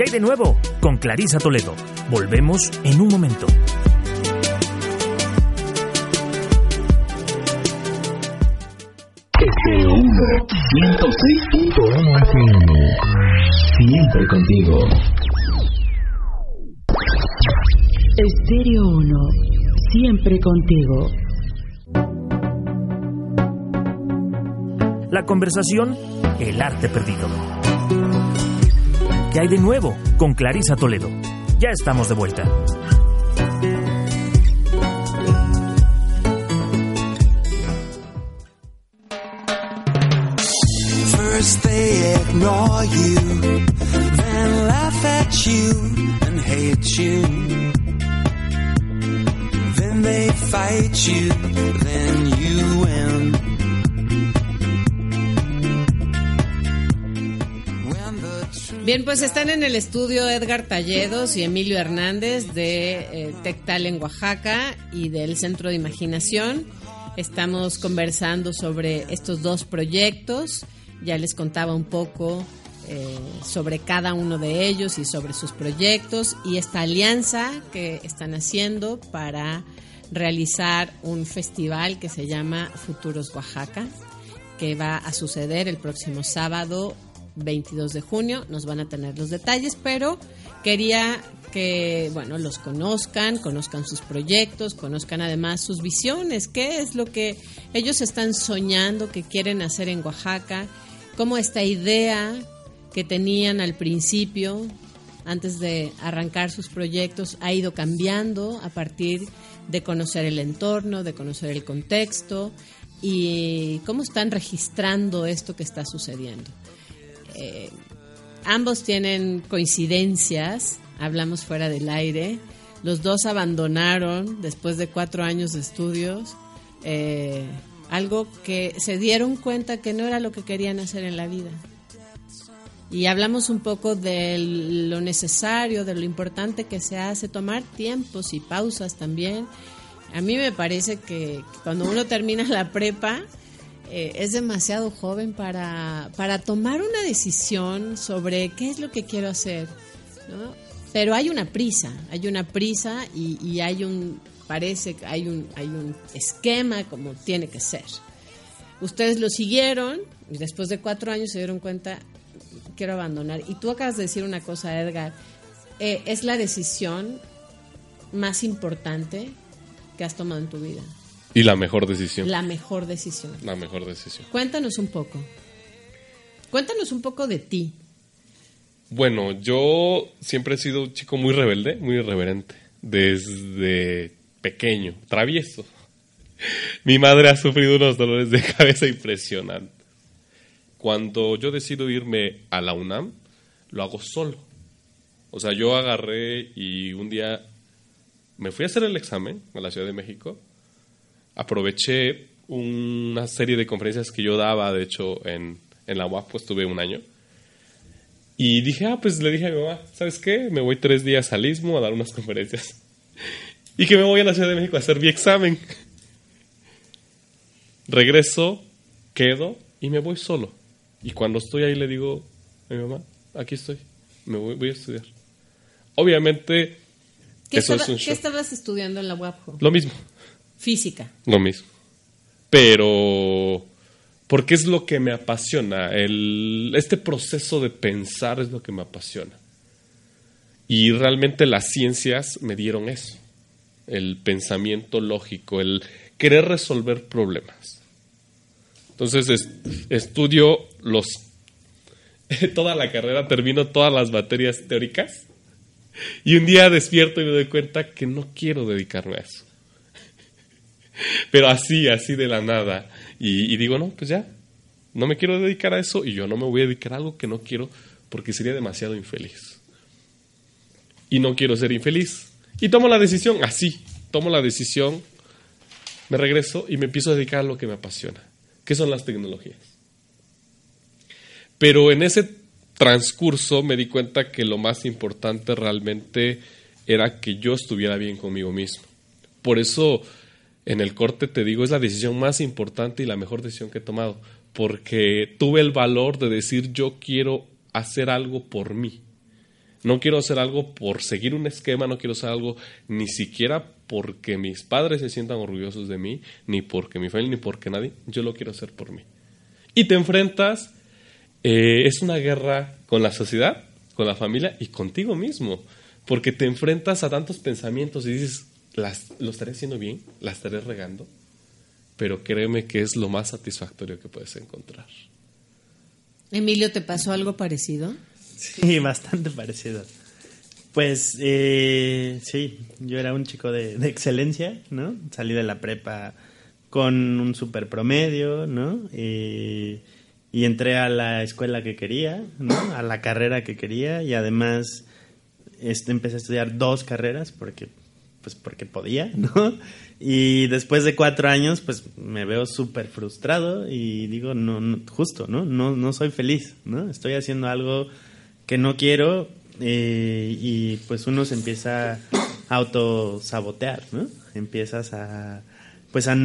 Hay de nuevo? Con Clarisa Toledo. Volvemos en un momento. FM 106.1 FM. Siempre contigo. Estéreo 1. Siempre contigo. La conversación, el arte perdido. ¿Qué hay de nuevo? Con Clarisa Toledo. Ya estamos de vuelta. First they ignore you, then laugh at you and hate you. Then they fight you, then you win. Bien, pues están en el estudio Edgar Talledos y Emilio Hernández de eh, Tectal en Oaxaca y del Centro de Imaginación. Estamos conversando sobre estos dos proyectos. Ya les contaba un poco eh, sobre cada uno de ellos y sobre sus proyectos y esta alianza que están haciendo para realizar un festival que se llama Futuros Oaxaca, que va a suceder el próximo sábado 22 de junio. Nos van a tener los detalles, pero quería que, bueno, los conozcan, conozcan sus proyectos, conozcan además sus visiones, qué es lo que ellos están soñando, que quieren hacer en Oaxaca, cómo esta idea que tenían al principio, antes de arrancar sus proyectos, ha ido cambiando a partir de conocer el entorno, de conocer el contexto y cómo están registrando esto que está sucediendo. Eh, ambos tienen coincidencias, hablamos fuera del aire. Los dos abandonaron después de cuatro años de estudios eh, algo que se dieron cuenta que no era lo que querían hacer en la vida. Y hablamos un poco de lo necesario, de lo importante que se hace, tomar tiempos y pausas también. A mí me parece que cuando uno termina la prepa, eh, es demasiado joven para, para tomar una decisión sobre qué es lo que quiero hacer. ¿no? Pero hay una prisa, hay una prisa y, hay un, parece que hay un, hay un esquema como tiene que ser. Ustedes lo siguieron y después de cuatro años se dieron cuenta, quiero abandonar. Y tú acabas de decir una cosa, Edgar, eh, es la decisión más importante que has tomado en tu vida. Y la mejor decisión. La mejor decisión. La mejor decisión. Cuéntanos un poco. Cuéntanos un poco de ti. Bueno, yo siempre he sido un chico muy rebelde, muy irreverente. Desde pequeño, travieso. <laughs> Mi madre ha sufrido unos dolores de cabeza impresionantes. Cuando yo decido irme a la UNAM, lo hago solo. O sea, yo agarré y un día me fui a hacer el examen a la Ciudad de México. Aproveché una serie de conferencias que yo daba, de hecho, en, en la UAP, pues tuve un año. Y dije, ah, pues le dije a mi mamá, ¿sabes qué? Me voy tres días al Istmo a dar unas <laughs> conferencias. Y que me voy a la Ciudad de México a hacer mi examen. Regreso, quedo y me voy solo. Y cuando estoy ahí le digo a mi mamá, aquí estoy, me voy, voy a estudiar. Obviamente, ¿Qué, eso estaba- es un qué estabas estudiando en la UAPJO? Lo mismo, Física. lo mismo. Pero, porque es lo que me apasiona. Este proceso de pensar es lo que me apasiona. Y realmente las ciencias me dieron eso. El pensamiento lógico, el querer resolver problemas. Entonces es- estudio los <laughs> toda la carrera, termino todas las materias teóricas y un día despierto y me doy cuenta que no quiero dedicarme a eso. Pero así, así de la nada. Y, digo, no, pues ya, no me quiero dedicar a eso y yo no me voy a dedicar a algo que no quiero porque sería demasiado infeliz. Y no quiero ser infeliz. Y tomo la decisión, así, tomo la decisión, me regreso y me empiezo a dedicar a lo que me apasiona, que son las tecnologías. Pero en ese transcurso me di cuenta que lo más importante realmente era que yo estuviera bien conmigo mismo. Por eso en el corte te digo, es la decisión más importante y la mejor decisión que he tomado, porque tuve el valor de decir yo quiero hacer algo por mí. No quiero hacer algo por seguir un esquema, no quiero hacer algo ni siquiera porque mis padres se sientan orgullosos de mí, ni porque mi familia, ni porque nadie. Yo lo quiero hacer por mí. Y te enfrentas, eh, es una guerra con la sociedad, con la familia y contigo mismo, porque te enfrentas a tantos pensamientos y dices, las, ¿lo estaré haciendo bien? ¿La estaré regando? Pero créeme que es lo más satisfactorio que puedes encontrar. Emilio, ¿te pasó algo parecido? Sí, <laughs> bastante parecido. Pues eh, sí, yo era un chico de, de excelencia, ¿no? Salí de la prepa con un super promedio, ¿no? Eh, y entré a la escuela que quería, ¿no? A la carrera que quería y además este, empecé a estudiar dos carreras porque, pues porque podía, <laughs> ¿no? Y después de cuatro años, pues me veo súper frustrado y digo, no, no, justo, ¿no? ¿no? No soy feliz, ¿no? Estoy haciendo algo que no quiero eh, y pues uno se empieza a autosabotear, ¿no? Empiezas a, pues a,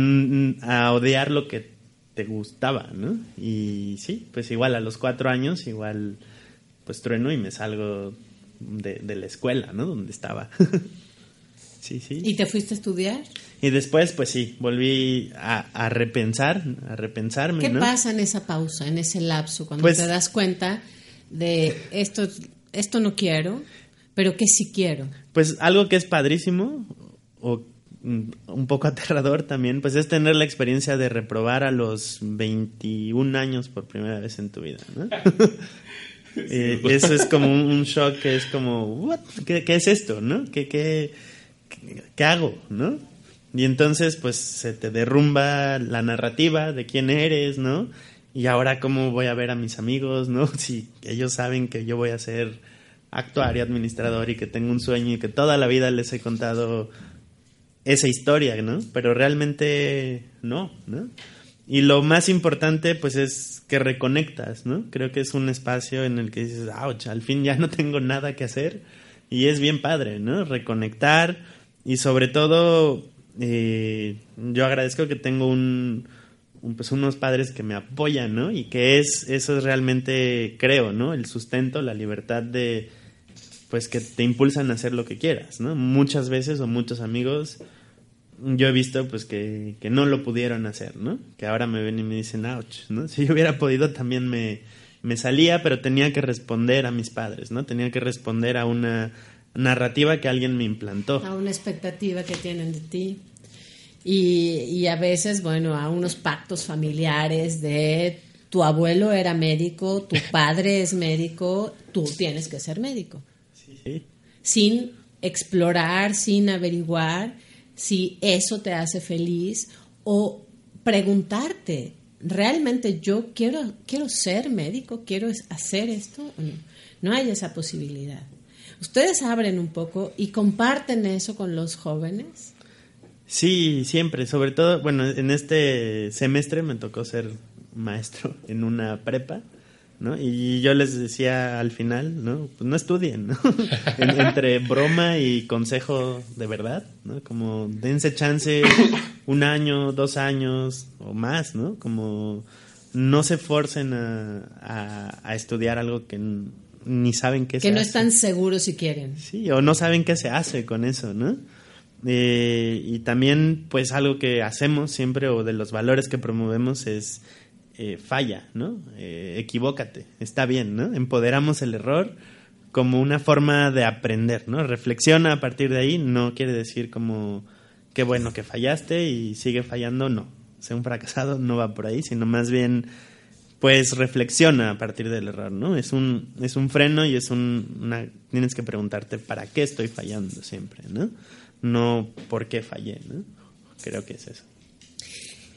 a odiar lo que te gustaba, ¿no? Y sí, pues igual a los cuatro años, igual pues trueno y me salgo de, de la escuela, ¿no? Donde estaba. <laughs> sí, sí. ¿Y te fuiste a estudiar? Y después, pues sí, volví a, a repensar, a repensarme, ¿Qué ¿no? pasa en esa pausa, en ese lapso, cuando Pues- te das cuenta de esto, esto no quiero, pero que sí quiero? Pues algo que es padrísimo o mm, un poco <laughs> aterrador también, pues es tener la experiencia de reprobar a los 21 años por primera vez en tu vida, ¿no? <laughs> Eh, eso es como un, un shock que es como, "What? ¿Qué, qué es esto, no? ¿Qué, qué, qué, hago, no? Y entonces, pues, se te derrumba la narrativa de quién eres, ¿no? Y ahora cómo voy a ver a mis amigos, ¿no? <laughs> Si ellos saben que yo voy a ser actuario, administrador y que tengo un sueño y que toda la vida les he contado esa historia, ¿no? Pero realmente no, ¿no? Y lo más importante, pues, es que reconectas, ¿no? Creo que es un espacio en el que dices, ouch, al fin ya no tengo nada que hacer. Y es bien padre, ¿no? Reconectar y sobre todo, eh, yo agradezco que tengo un, un, pues unos padres que me apoyan, ¿no? Y que es, eso es realmente, creo, ¿no? El sustento, la libertad de, pues que te impulsan a hacer lo que quieras, ¿no? Muchas veces o muchos amigos yo he visto pues que, que no lo pudieron hacer, ¿no? Que ahora me ven y me dicen, ouch, ¿no? <laughs> Si yo hubiera podido también me, me salía, pero tenía que responder a mis padres, ¿no? Tenía que responder a una narrativa que alguien me implantó. A una expectativa que tienen de ti. Y, y a veces, bueno, a unos pactos familiares de tu abuelo era médico, tu padre es médico, tú tienes que ser médico. Sí. Sin explorar, sin averiguar si eso te hace feliz o preguntarte, ¿realmente yo quiero, quiero ser médico? ¿Quiero hacer esto? no? No hay esa posibilidad. Ustedes abren un poco y comparten eso con los jóvenes. Sí, siempre, sobre todo, bueno, en este semestre me tocó ser maestro <laughs> en una prepa, ¿no? Y yo les decía al final, ¿no? Pues no estudien, ¿no? <laughs> En- entre broma y consejo de verdad, ¿no? Como dense chance <coughs> un año, dos años o más, ¿no? Como no se forcen a, a- a estudiar algo que ni saben qué que se no hace. están seguros si quieren. Sí, o no saben qué se hace con eso, ¿no? Eh, y también, pues, algo que hacemos siempre o de los valores que promovemos es eh, falla, ¿no? Eh, equivócate, está bien, ¿no? Empoderamos el error como una forma de aprender, ¿no? Reflexiona a partir de ahí, no quiere decir como qué bueno que fallaste y sigue fallando, no. Ser un fracasado no va por ahí, sino más bien pues reflexiona a partir del error, ¿no? Es un, es un freno y es un, una, tienes que preguntarte para qué estoy fallando siempre, ¿no? No por qué fallé, ¿no? Creo que es eso.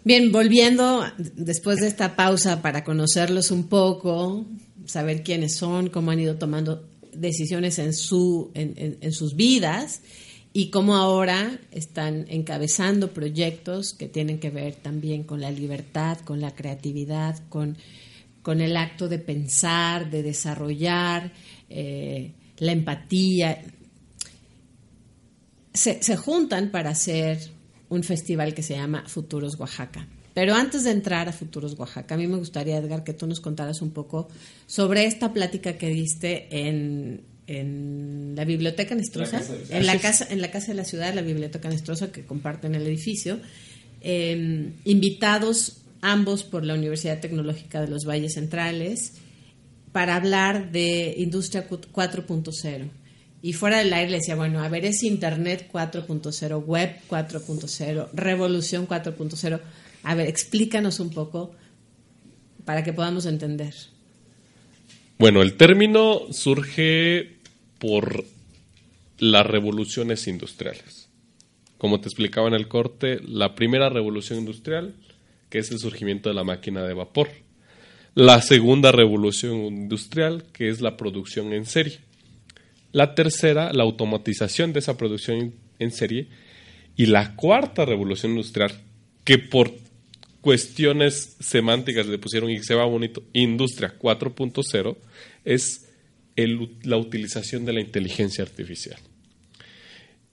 Bien, volviendo después de esta pausa para conocerlos un poco, saber quiénes son, cómo han ido tomando decisiones en, su, en, en- en sus vidas y cómo ahora están encabezando proyectos que tienen que ver también con la libertad, con la creatividad, con, con el acto de pensar, de desarrollar, eh, la empatía. Se, se juntan para hacer un festival que se llama Futuros Oaxaca. Pero antes de entrar a Futuros Oaxaca, a mí me gustaría, Edgar, que tú nos contaras un poco sobre esta plática que diste en, en la biblioteca Nestrosa, La en la casa, en la casa de la ciudad, la biblioteca Nestrosa que comparten el edificio, eh, invitados ambos por la Universidad Tecnológica de los Valles Centrales para hablar de industria cu- 4.0. Y fuera del aire le decía, bueno, a ver, es Internet 4.0, web 4.0, revolución 4.0. A ver, explícanos un poco para que podamos entender. Bueno, el término surge por las revoluciones industriales. Como te explicaba en el corte, la primera revolución industrial, que es el surgimiento de la máquina de vapor. La segunda revolución industrial, que es la producción en serie. La tercera, la automatización de esa producción en serie. Y la cuarta revolución industrial, que por cuestiones semánticas le pusieron y se va bonito, Industria 4.0, es la utilización de la inteligencia artificial.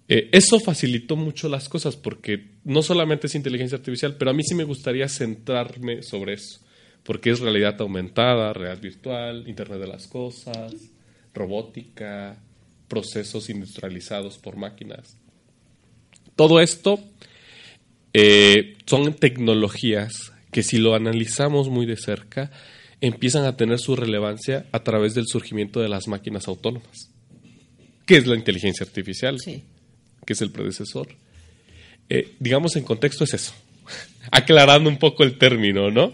Eh, eso facilitó mucho las cosas porque no solamente es inteligencia artificial, pero a mí sí me gustaría centrarme sobre eso, porque es realidad aumentada, realidad virtual, Internet de las Cosas, robótica, procesos industrializados por máquinas. Todo esto eh, son tecnologías que si lo analizamos muy de cerca, empiezan a tener su relevancia a través del surgimiento de las máquinas autónomas, que es la inteligencia artificial, que es el predecesor. Eh, digamos, en contexto es eso. <laughs> Aclarando un poco el término, ¿no?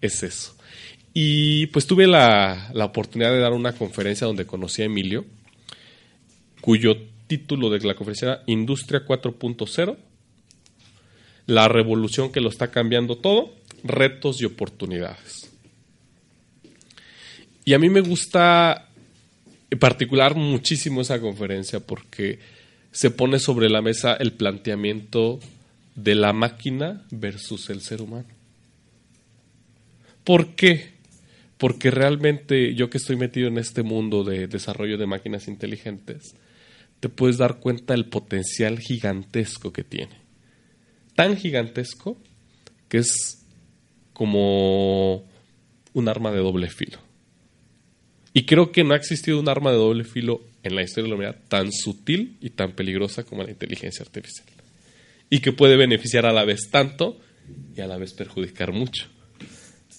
Es eso. Y pues tuve la, la oportunidad de dar una conferencia donde conocí a Emilio, cuyo título de la conferencia era Industria 4.0, la revolución que lo está cambiando todo, retos y oportunidades. Y a mí me gusta en particular muchísimo esa conferencia porque se pone sobre la mesa el planteamiento de la máquina versus el ser humano. ¿Por qué? Porque realmente yo que estoy metido en este mundo de desarrollo de máquinas inteligentes, te puedes dar cuenta del potencial gigantesco que tiene. Tan gigantesco que es como un arma de doble filo. Y creo que no ha existido un arma de doble filo en la historia de la humanidad tan sutil y tan peligrosa como la inteligencia artificial. Y que puede beneficiar a la vez tanto y a la vez perjudicar mucho.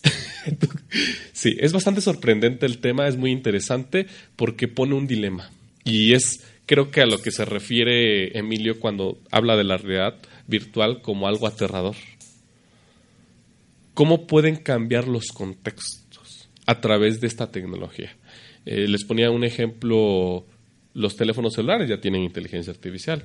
<laughs> sí, es bastante sorprendente el tema, es muy interesante porque pone un dilema. Y es, creo que a lo que se refiere Emilio cuando habla de la realidad virtual como algo aterrador. ¿Cómo pueden cambiar los contextos a través de esta tecnología? Eh, les ponía un ejemplo, los teléfonos celulares ya tienen inteligencia artificial.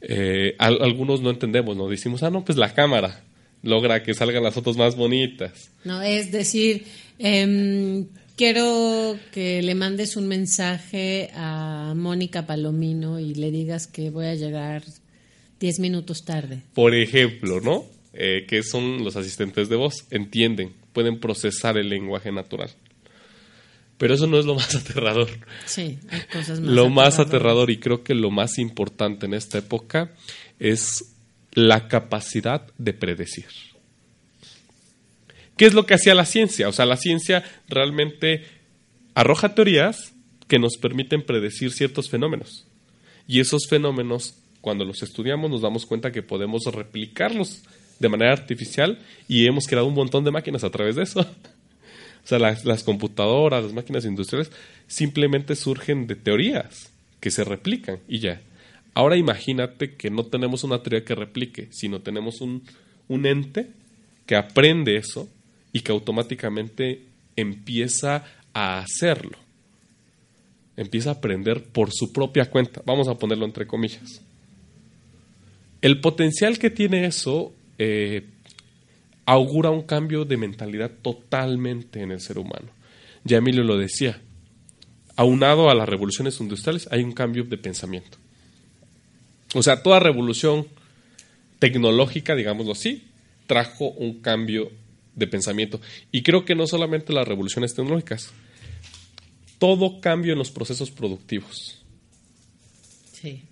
Eh, al- algunos no entendemos, ¿no? Decimos, ah, no, pues la cámara logra que salgan las fotos más bonitas. No, es decir, em, quiero que le mandes un mensaje a Mónica Palomino y le digas que voy a llegar 10 minutos tarde. Por ejemplo, ¿no? Eh, que son los asistentes de voz, entienden, pueden procesar el lenguaje natural. Pero eso no es lo más <laughs> aterrador. Sí, hay cosas más. lo más aterrador y creo que lo más importante en esta época es la capacidad de predecir. ¿Qué es lo que hacía la ciencia? O sea, la ciencia realmente arroja teorías que nos permiten predecir ciertos fenómenos. Y esos fenómenos, cuando los estudiamos, nos damos cuenta que podemos replicarlos de manera artificial y hemos creado un montón de máquinas a través de eso. <laughs> O sea, las, las computadoras, las máquinas industriales simplemente surgen de teorías que se replican y ya. Ahora imagínate que no tenemos una teoría que replique, sino tenemos un, un ente que aprende eso y que automáticamente empieza a hacerlo. Empieza a aprender por su propia cuenta. Vamos a ponerlo entre comillas. El potencial que tiene eso eh, augura un cambio de mentalidad totalmente en el ser humano. Ya Emilio lo decía, aunado a las revoluciones industriales hay un cambio de pensamiento. O sea, toda revolución tecnológica, digámoslo así, trajo un cambio de pensamiento. Y creo que no solamente las revoluciones tecnológicas, todo cambio en los procesos productivos Sí.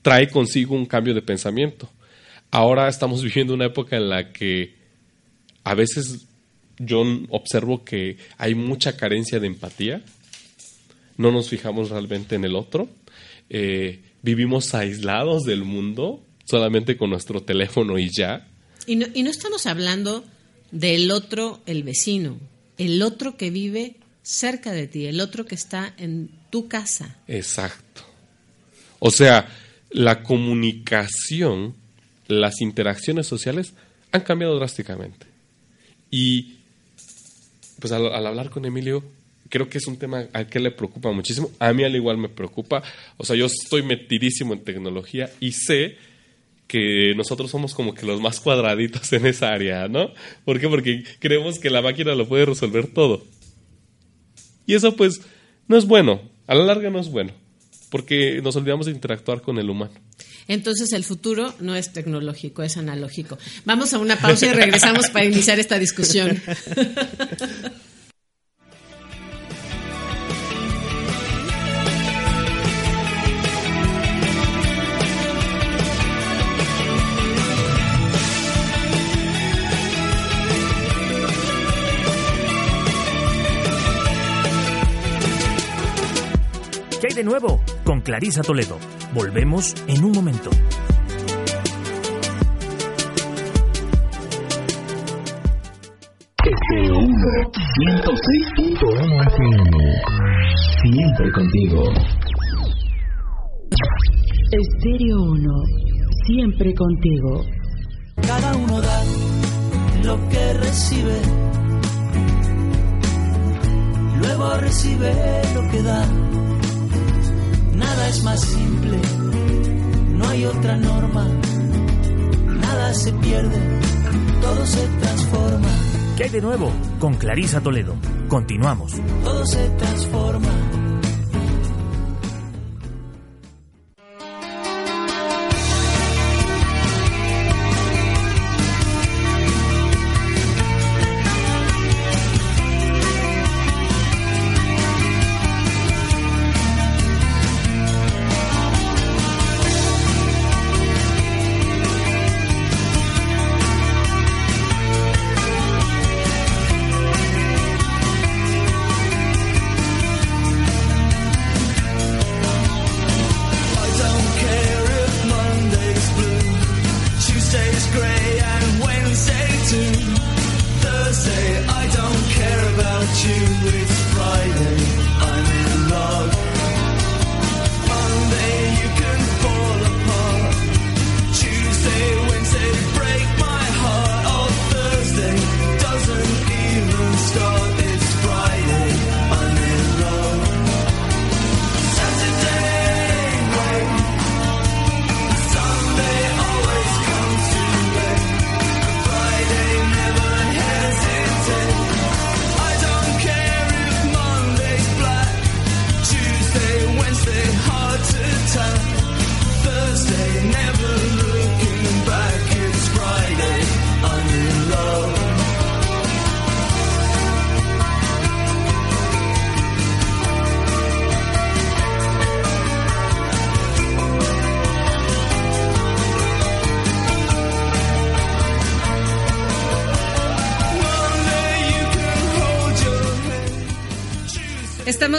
trae consigo un cambio de pensamiento. Ahora estamos <laughs> viviendo una época en la que a veces yo observo que hay mucha carencia de empatía. no nos fijamos realmente en el otro, eh, vivimos aislados del mundo, solamente con nuestro teléfono y ya. Y no, y no estamos hablando del otro, el vecino, el otro que vive cerca de ti, el otro que está en tu casa. Exacto. O sea, la comunicación, las interacciones sociales han cambiado drásticamente. Y pues al, hablar con Emilio, creo que es un tema al que le preocupa muchísimo. A mí al igual me preocupa. O sea, yo estoy metidísimo en tecnología y sé que nosotros somos como que los más cuadraditos en esa área, ¿no? ¿Por qué? Porque creemos que la máquina lo puede resolver todo. Y eso pues no es bueno, a la larga no es bueno, porque nos olvidamos de interactuar con el humano. Entonces el futuro no es tecnológico, es analógico. Vamos a una pausa y regresamos para iniciar esta discusión. <laughs> de nuevo? Con Clarisa Toledo. Volvemos en un momento. Estéreo 1, 106.1 FM. Siempre contigo. Estéreo 1, siempre contigo. Cada uno da lo que recibe. Luego recibe lo que da. Nada es más simple. No hay otra norma. Nada se pierde. Todo se transforma. ¿Qué hay de nuevo? Con Clarisa Toledo. Continuamos. Todo se transforma.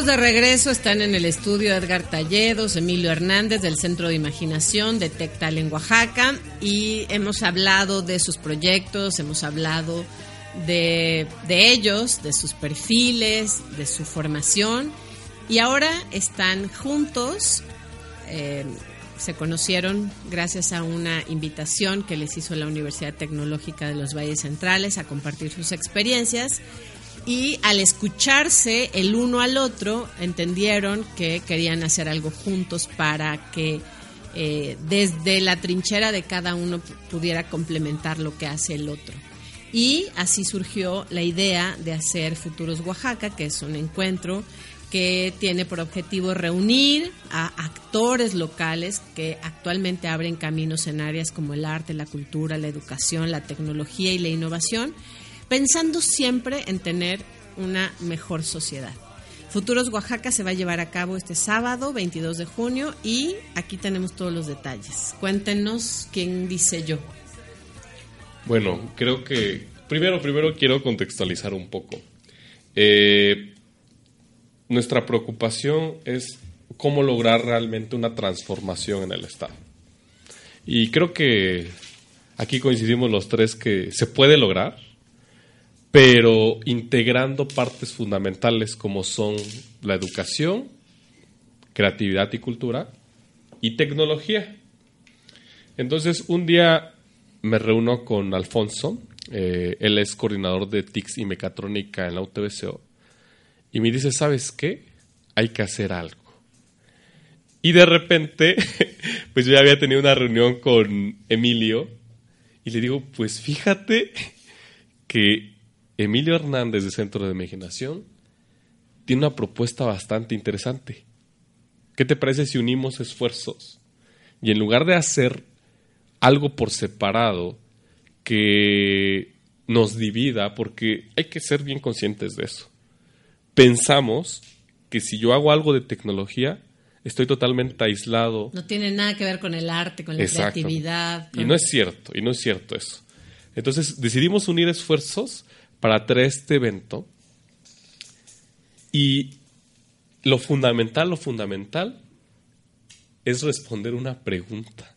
De regreso, están en el estudio Edgar Talledos, Emilio Hernández del Centro de Imaginación de Tectal en Oaxaca y hemos hablado de sus proyectos, hemos hablado de, ellos, de sus perfiles, de su formación y ahora están juntos. eh, se conocieron gracias a una invitación que les hizo la Universidad Tecnológica de los Valles Centrales a compartir sus experiencias y al escucharse el uno al otro entendieron que querían hacer algo juntos para que eh, desde la trinchera de cada uno pudiera complementar lo que hace el otro. Y así surgió la idea de hacer Futuros Oaxaca, que es un encuentro que tiene por objetivo reunir a actores locales que actualmente abren caminos en áreas como el arte, la cultura, la educación, la tecnología y la innovación, pensando siempre en tener una mejor sociedad. Futuros Oaxaca se va a llevar a cabo este sábado 22 de junio y aquí tenemos todos los detalles. Cuéntenos quién dice yo. Bueno, creo que primero, primero quiero contextualizar un poco. Eh, nuestra preocupación es cómo lograr realmente una transformación en el Estado. Y creo que aquí coincidimos los tres que se puede lograr, pero integrando partes fundamentales como son la educación, creatividad y cultura y tecnología. Entonces, un día me reúno con Alfonso, eh, él es coordinador de TICS y mecatrónica en la UTBCO, y me dice, ¿sabes qué? Hay que hacer algo. Y de repente, <laughs> pues yo ya había tenido una reunión con Emilio y le digo, pues fíjate que Emilio Hernández de Centro de Imaginación tiene una propuesta bastante interesante. ¿Qué te parece si unimos esfuerzos y en lugar de hacer algo por separado que nos divida, porque hay que ser bien conscientes de eso, pensamos que si yo hago algo de tecnología, estoy totalmente aislado. No tiene nada que ver con el arte, con la Exacto. creatividad. Y no es cierto, y no es cierto eso. Entonces decidimos unir esfuerzos para traer este evento y lo fundamental, lo fundamental es responder una pregunta.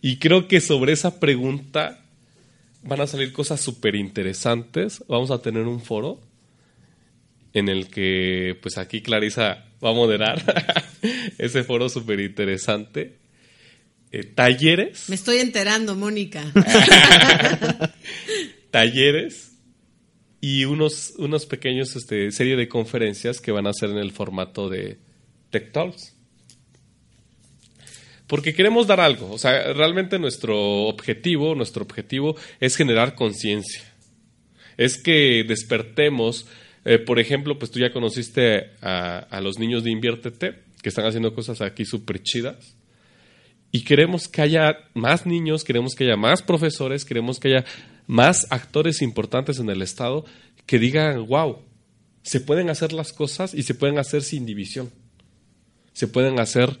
Y creo que sobre esa pregunta van a salir cosas súper interesantes. Vamos a tener un foro en el que, pues aquí Clarisa va a moderar <laughs> ese foro súper interesante. Eh, talleres, Me estoy enterando, Mónica. <laughs> talleres y unos, unos pequeños este, serie de conferencias que van a ser en el formato de Tech Talks. Porque queremos dar algo. O sea, realmente nuestro objetivo, nuestro objetivo es generar conciencia. Es que despertemos. eh, por ejemplo, pues tú ya conociste a, a los niños de Inviértete, que están haciendo cosas aquí súper chidas. Y queremos que haya más niños, queremos que haya más profesores, queremos que haya más actores importantes en el Estado que digan, wow, se pueden hacer las cosas y se pueden hacer sin división. Se pueden hacer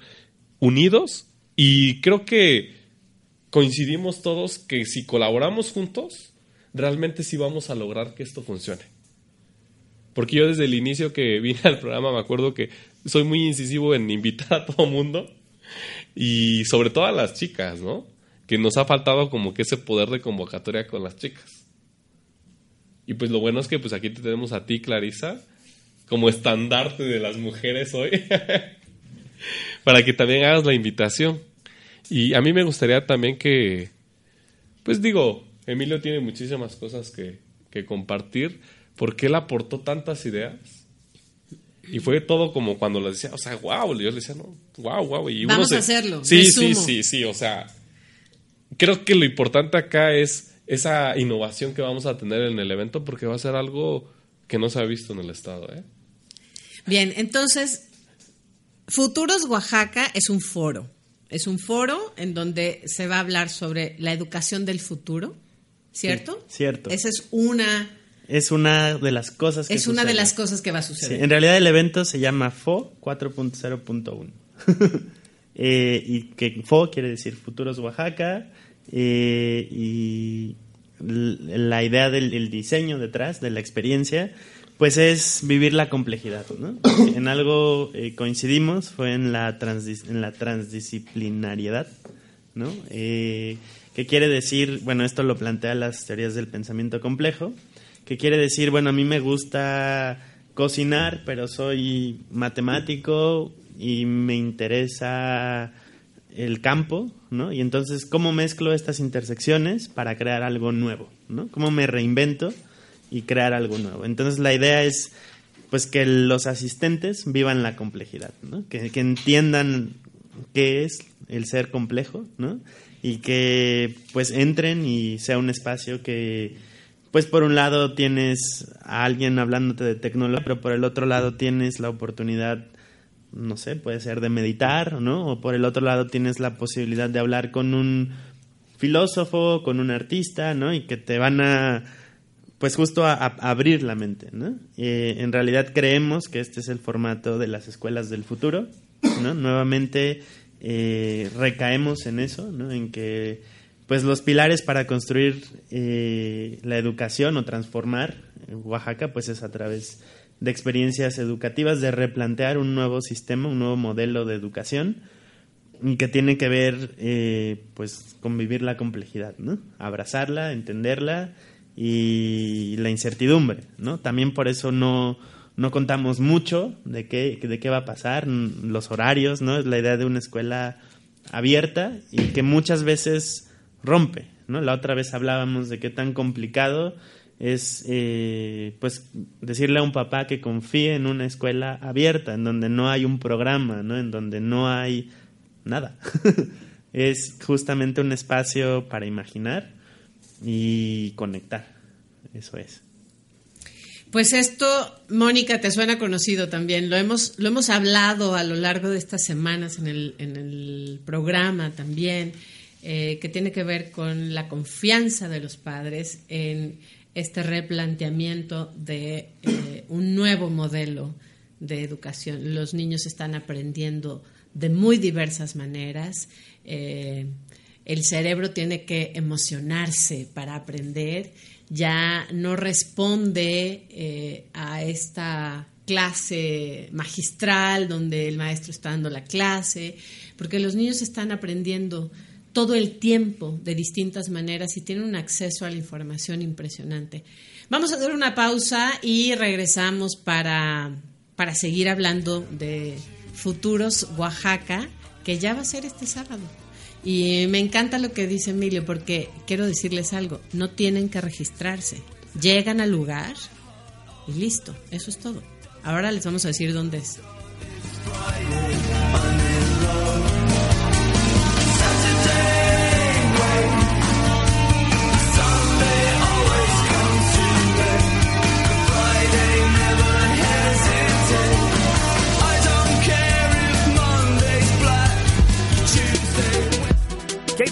unidos y creo que coincidimos todos que si colaboramos juntos, realmente sí vamos a lograr que esto funcione. Porque yo desde el inicio que <laughs> vine al programa me acuerdo que soy muy incisivo en invitar a todo mundo y sobre todo a las chicas, ¿no? Que nos ha faltado como que ese poder de convocatoria con las chicas. Y pues lo bueno es que pues aquí te tenemos a ti, Clarisa, como estandarte de las mujeres hoy, <laughs> para que también hagas la invitación. Y a mí me gustaría también que, pues digo, Emilio tiene muchísimas cosas que, que compartir, porque él aportó tantas ideas. Y fue todo como cuando le decía, o sea, wow, yo le decía, no, wow, wow. Y uno Vamos se- a hacerlo, Sí, sí, sí, sí, o sea, creo que lo importante acá es esa innovación que vamos a tener en el evento, porque va a ser algo que no se ha visto en el Estado, ¿eh? Bien, entonces, Futuros Oaxaca es un foro. Es un foro en donde se va a hablar sobre la educación del futuro, ¿cierto? Sí, cierto. Esa es una, Es una de las cosas que es una de las cosas que va a Sí, suceder. en realidad el evento se llama FO 4.0.1. <laughs> Eh, y que FO quiere decir Futuros Oaxaca. Eh, y la idea del el diseño detrás de la experiencia, pues es vivir la complejidad. ¿no? en algo eh, coincidimos, fue en la, transdis- en la transdisciplinariedad. ¿no? Eh, que quiere decir, bueno, esto lo plantea las teorías del pensamiento complejo, que quiere decir, bueno, a mí me gusta cocinar, pero soy matemático y me interesa el campo, ¿no? Y entonces, ¿cómo mezclo estas intersecciones para crear algo nuevo, ¿no? ¿Cómo me reinvento y crear algo nuevo? Entonces, la idea es, pues, que los asistentes vivan la complejidad, ¿no? Que, entiendan qué es el ser complejo, ¿no? Y que, pues, entren y sea un espacio que, pues por un lado tienes a alguien hablándote de tecnología, pero por el otro lado tienes la oportunidad, no sé, puede ser de meditar, ¿no? O por el otro lado tienes la posibilidad de hablar con un filósofo, con un artista, ¿no? Y que te van a, pues justo a, abrir la mente, ¿no? Eh, en realidad creemos que este es el formato de las escuelas del futuro, ¿no? Nuevamente eh, recaemos en eso, ¿no? En que pues los pilares para construir eh, la educación o transformar Oaxaca pues es a través de experiencias educativas, de replantear un nuevo sistema, un nuevo modelo de educación que tiene que ver eh, pues con vivir la complejidad, ¿no? Abrazarla, entenderla y la incertidumbre, ¿no? También por eso no, no contamos mucho de qué, de qué va a pasar, los horarios, ¿no? Es la idea de una escuela abierta y que muchas veces rompe, ¿no? La otra vez hablábamos de qué tan complicado es eh, pues decirle a un papá que confíe en una escuela abierta, en donde no hay un programa, ¿no? En donde no hay nada. <laughs> es justamente un espacio para imaginar y conectar. Eso es. Pues esto, Mónica, te suena conocido también. Lo hemos, lo hemos hablado a lo largo de estas semanas en el, en el programa también, eh, que tiene que ver con la confianza de los padres en este replanteamiento de eh, un nuevo modelo de educación. Los niños están aprendiendo de muy diversas maneras. Eh, el cerebro tiene que emocionarse para aprender, ya no responde eh, a esta clase magistral donde el maestro está dando la clase, porque los niños están aprendiendo todo el tiempo de distintas maneras y tienen un acceso a la información impresionante. Vamos a dar una pausa y regresamos para, para seguir hablando de futuros Oaxaca, que ya va a ser este sábado. Y me encanta lo que dice Emilio, porque quiero decirles algo, no tienen que registrarse. Llegan al lugar y listo, eso es todo. Ahora les vamos a decir dónde es.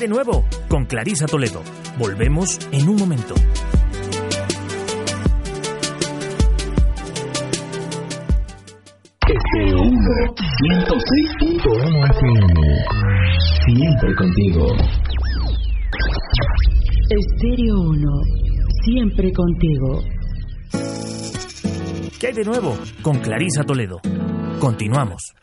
De nuevo? Con Clarisa Toledo. Volvemos en un momento. Estéreo 1, 106.1 FM. Siempre contigo. Estéreo 1, siempre contigo. ¿Qué hay de nuevo? Con Clarisa Toledo. Continuamos.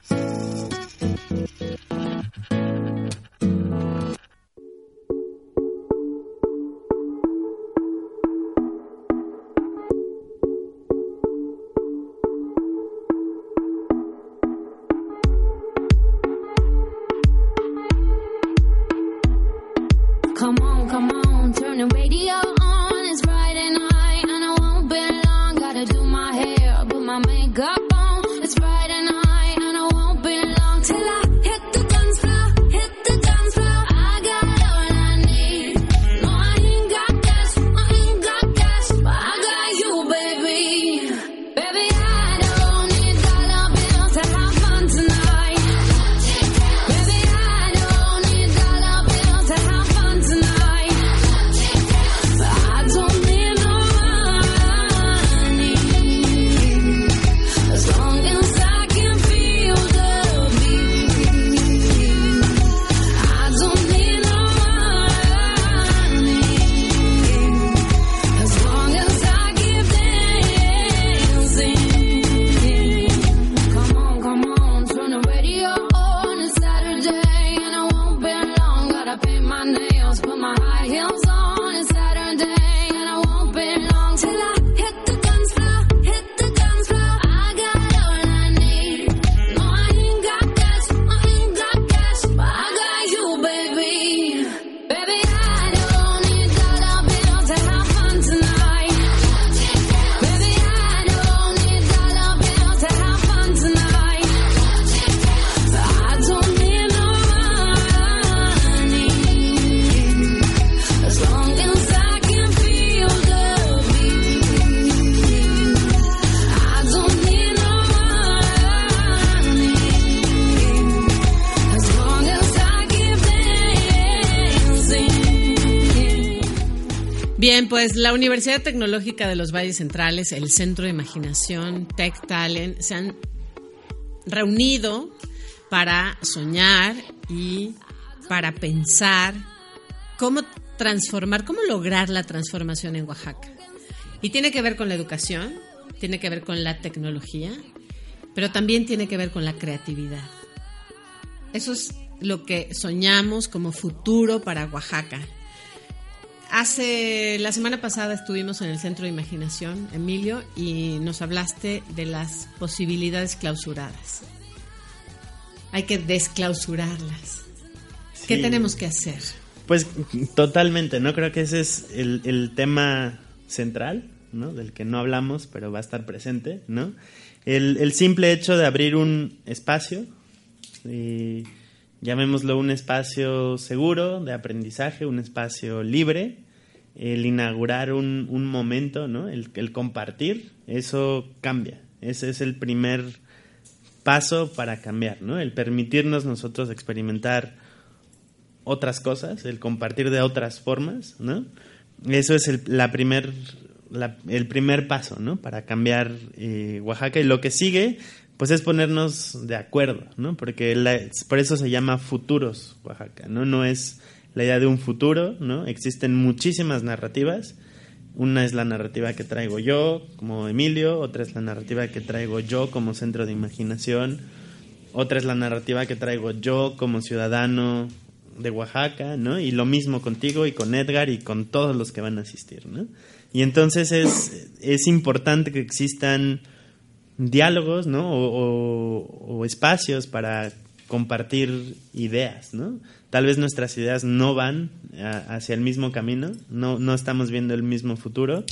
La Universidad Tecnológica de los Valles Centrales, el Centro de Imaginación, Tech Talent, se han reunido para soñar y para pensar cómo transformar, cómo lograr la transformación en Oaxaca. Y tiene que ver con la educación, tiene que ver con la tecnología, pero también tiene que ver con la creatividad. Eso es lo que soñamos como futuro para Oaxaca. Hace la semana pasada estuvimos en el Centro de Imaginación, Emilio, y nos hablaste de las posibilidades clausuradas. Hay que desclausurarlas. ¿Qué tenemos que hacer? Pues totalmente, ¿no? Creo que ese es el, el tema central, ¿no? Del que no hablamos, pero va a estar presente, ¿no? El, el simple hecho de abrir un espacio, y llamémoslo un espacio seguro de aprendizaje, un espacio libre, el inaugurar un, un momento, ¿no? El, el compartir, eso cambia. Ese es el primer paso para cambiar, ¿no? El permitirnos nosotros experimentar otras cosas, el compartir de otras formas, ¿no? Eso es el, la primer, la- el primer paso, ¿no? Para cambiar eh, Oaxaca. Y lo que sigue, pues es ponernos de acuerdo, ¿no? Porque la- por eso se llama futuros Oaxaca, ¿no? No es la idea de un futuro, ¿no? Existen muchísimas narrativas. Una es la narrativa que traigo yo como Emilio, otra es la narrativa que traigo yo como centro de imaginación, otra es la narrativa que traigo yo como ciudadano de Oaxaca, ¿no? Y lo mismo contigo y con Edgar y con todos los que van a asistir, ¿no? Y entonces es, es importante que existan diálogos, ¿no? O, o- o espacios para compartir ideas, ¿no? Tal vez nuestras ideas no van a- hacia el mismo camino, no, no estamos viendo el mismo futuro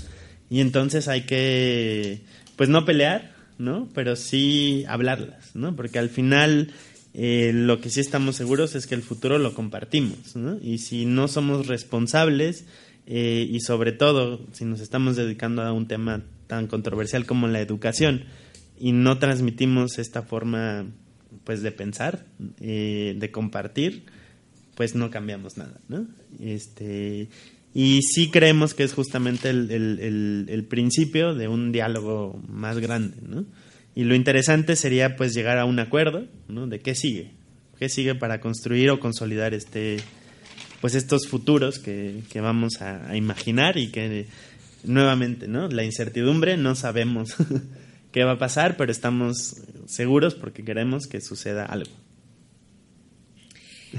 y entonces hay que, pues no pelear, ¿no? Pero sí hablarlas, ¿no? Porque al final eh, lo que sí estamos seguros es que el futuro lo compartimos, ¿no? Y si no somos responsables eh, y sobre todo si nos estamos dedicando a un tema tan controversial como la educación y no transmitimos esta forma pues de pensar, eh, de compartir, pues no cambiamos nada, ¿no? Este, y sí creemos que es justamente el, el- principio de un diálogo más grande, ¿no? Y lo interesante sería pues llegar a un acuerdo, ¿no? De qué sigue, qué sigue para construir o consolidar este, pues estos futuros que, que vamos a, a imaginar y que nuevamente, ¿no? La incertidumbre, no sabemos <laughs> qué va a pasar, pero estamos seguros porque queremos que suceda algo.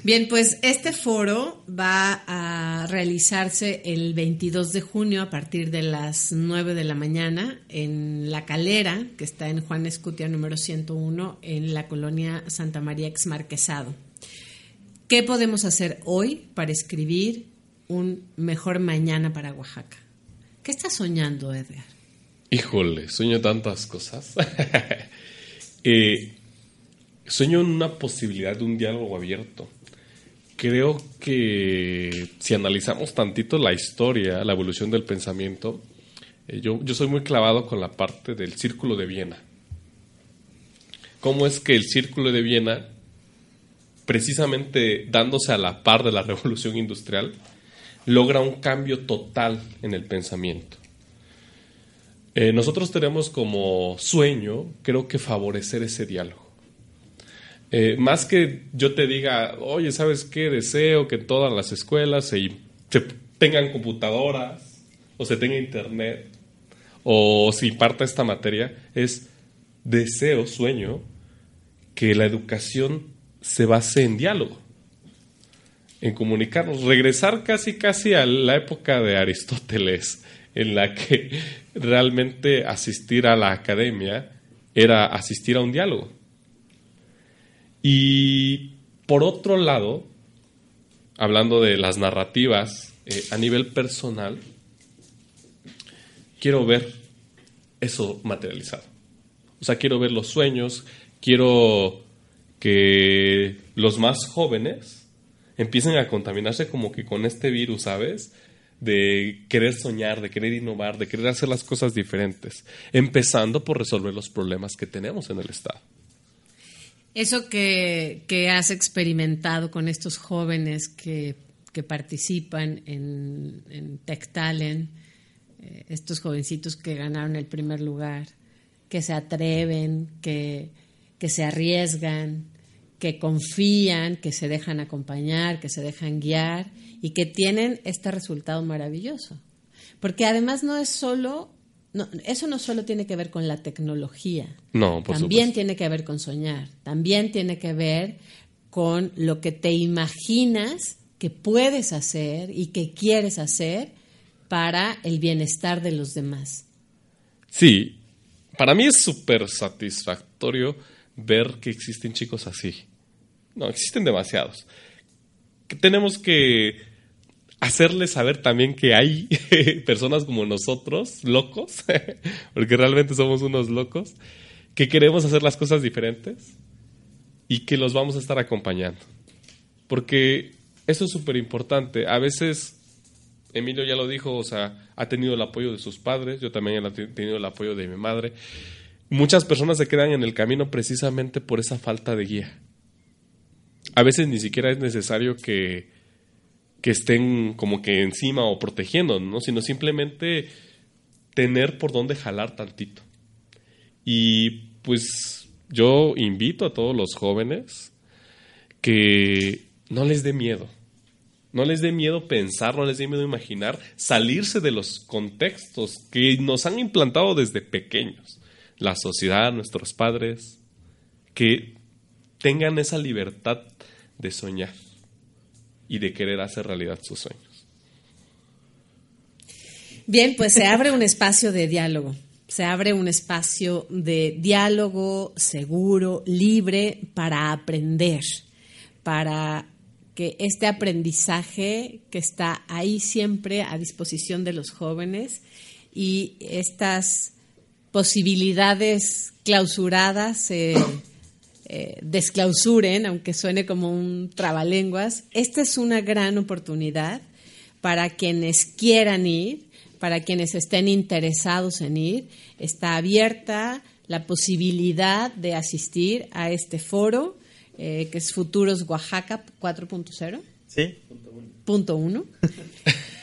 Bien, pues este foro va a realizarse el 22 de junio a partir de las 9 de la mañana en La Calera, que está en Juan Escutia número 101, en la colonia Santa María Exmarquesado. ¿Qué podemos hacer hoy para escribir un mejor mañana para Oaxaca? ¿Qué estás soñando, Edgar? Híjole, sueño tantas cosas. <laughs> Eh, sueño en una posibilidad de un diálogo abierto. Creo que si analizamos tantito la historia, la evolución del pensamiento, eh, yo, yo soy muy clavado con la parte del círculo de Viena. ¿Cómo es que el círculo de Viena, precisamente dándose a la par de la <laughs> revolución industrial, logra un cambio total en el pensamiento? Eh, nosotros tenemos como sueño, creo que favorecer ese diálogo. Eh, más que yo te diga, oye, ¿sabes qué? Deseo que todas las escuelas se, se tengan computadoras o se tenga internet o si parta esta materia, es deseo, sueño, que la educación se base en diálogo, en comunicarnos, regresar casi casi a la época de Aristóteles, en la que realmente asistir a la academia era asistir a un diálogo. Y por otro lado, hablando de las narrativas eh, a nivel personal, quiero ver eso materializado. O sea, quiero ver los sueños, quiero que los más jóvenes empiecen a contaminarse como que con este virus, ¿sabes? De querer soñar, de querer innovar, de querer hacer las cosas diferentes, empezando por resolver los problemas que tenemos en el Estado. Eso que, que has experimentado con estos jóvenes que, que participan en, en Tech Talent, eh, estos jovencitos que ganaron el primer lugar, que se atreven, que, que se arriesgan, que confían, que se dejan acompañar, que se dejan guiar y que tienen este resultado maravilloso. Porque además no es solo no, eso no solo tiene que ver con la tecnología, No, por también supuesto. tiene que ver con soñar, también tiene que ver con lo que te imaginas que puedes hacer y que quieres hacer para el bienestar de los demás. Sí, para mí es súper satisfactorio ver que existen chicos así. No, existen demasiados. Que tenemos que hacerles saber también que hay <laughs> personas como nosotros, locos, <laughs> porque realmente somos unos locos, que queremos hacer las cosas diferentes y que los vamos a estar acompañando. Porque eso es súper importante. A veces, Emilio ya lo dijo, o sea, ha tenido el apoyo de sus padres, yo también he tenido el apoyo de mi madre. Muchas personas se quedan en el camino precisamente por esa falta de guía. A veces ni siquiera es necesario que, que estén como que encima o protegiendo, ¿no? sino simplemente tener por dónde jalar tantito. Y pues yo invito a todos los jóvenes que no les dé miedo. No les dé miedo pensar, no les dé miedo imaginar, salirse de los contextos que nos han implantado desde pequeños. La sociedad, nuestros padres, que tengan esa libertad de soñar y de querer hacer realidad sus sueños. Bien, pues se abre un espacio de diálogo. Se abre un espacio de diálogo seguro, libre, para aprender, para que este aprendizaje que está ahí siempre a disposición de los jóvenes y estas posibilidades clausuradas se eh, desclausuren, aunque suene como un trabalenguas. Esta es una gran oportunidad para quienes quieran ir, para quienes estén interesados en ir. Está abierta la posibilidad de asistir a este foro, eh, que es Futuros Oaxaca 4.0. Sí. Punto uno,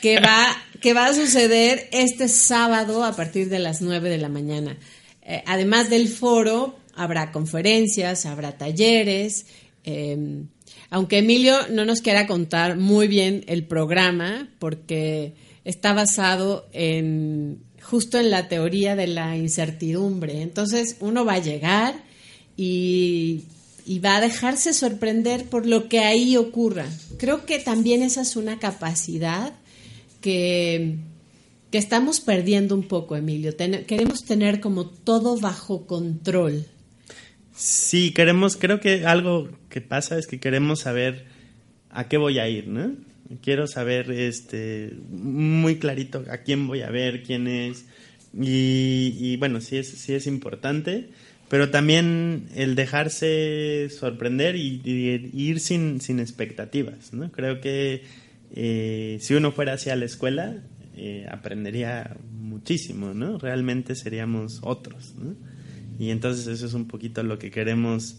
que va, que va a suceder este sábado a partir de las 9 de la mañana. Eh, además del foro, habrá conferencias, habrá talleres. eh, aunque Emilio no nos quiera contar muy bien el programa, porque está basado en justo en la teoría de la incertidumbre. Entonces uno va a llegar y, y va a dejarse sorprender por lo que ahí ocurra. Creo que también esa es una capacidad que, que estamos perdiendo un poco, Emilio. Queremos tener como todo bajo control. Sí, queremos, creo que algo que pasa es que queremos saber a qué voy a ir, ¿no? Quiero saber este muy clarito a quién voy a ver, quién es. Y, y bueno, sí es, sí es importante, pero también el dejarse sorprender y, ir sin, sin expectativas, ¿no? Creo que eh, si uno fuera hacia la escuela, eh, aprendería muchísimo, ¿no? Realmente seríamos otros, ¿no? Y entonces eso es un poquito lo que queremos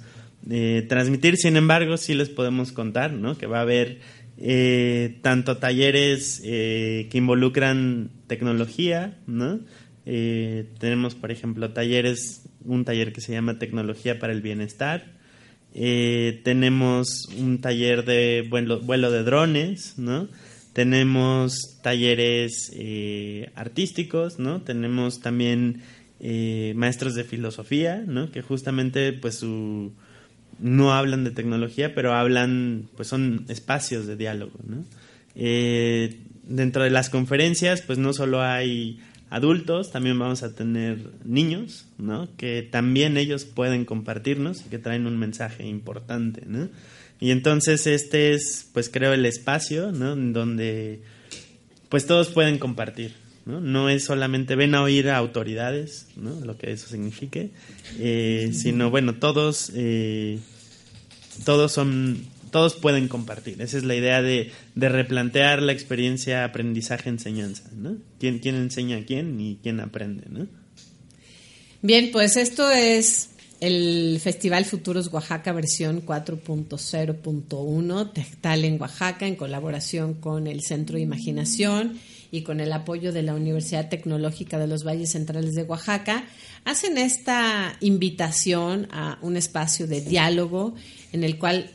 eh, transmitir. Sin embargo, sí les podemos contar, ¿no? Que va a haber eh, tanto talleres eh, que involucran tecnología, ¿no? Tenemos, por ejemplo, talleres, un taller que se llama Tecnología para el Bienestar. Tenemos un taller de vuelo, vuelo de drones, ¿no? Tenemos talleres artísticos, ¿no? Tenemos también eh, maestros de filosofía, ¿no? Que justamente, pues, su, no hablan de tecnología, pero hablan, pues, son espacios de diálogo, ¿no? Eh, dentro de las conferencias, pues, no solo hay adultos, también vamos a tener niños. Que también ellos pueden compartirnos y que traen un mensaje importante. Y entonces este es, pues creo, el espacio, ¿no? Donde, pues todos pueden compartir, ¿no? No es solamente ven a oír a autoridades, ¿no? Lo que eso signifique, eh, sino, bueno, todos, eh, todos son, todos pueden compartir. Esa es la idea de, de replantear la experiencia aprendizaje-enseñanza, ¿no? ¿Quién, quién enseña a quién y quién aprende, ¿no? Bien, pues esto es el Festival Futuros Oaxaca versión 4.0.1, Tectal en Oaxaca, en colaboración con el Centro de Imaginación y con el apoyo de la Universidad Tecnológica de los Valles Centrales de Oaxaca, hacen esta invitación a un espacio de diálogo en el cual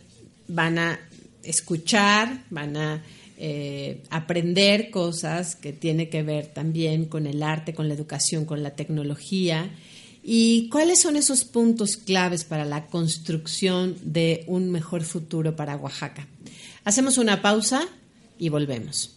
van a escuchar, van a eh, aprender cosas que tiene que ver también con el arte, con la educación, con la tecnología. ¿Y cuáles son esos puntos claves para la construcción de un mejor futuro para Oaxaca? Hacemos una pausa y volvemos.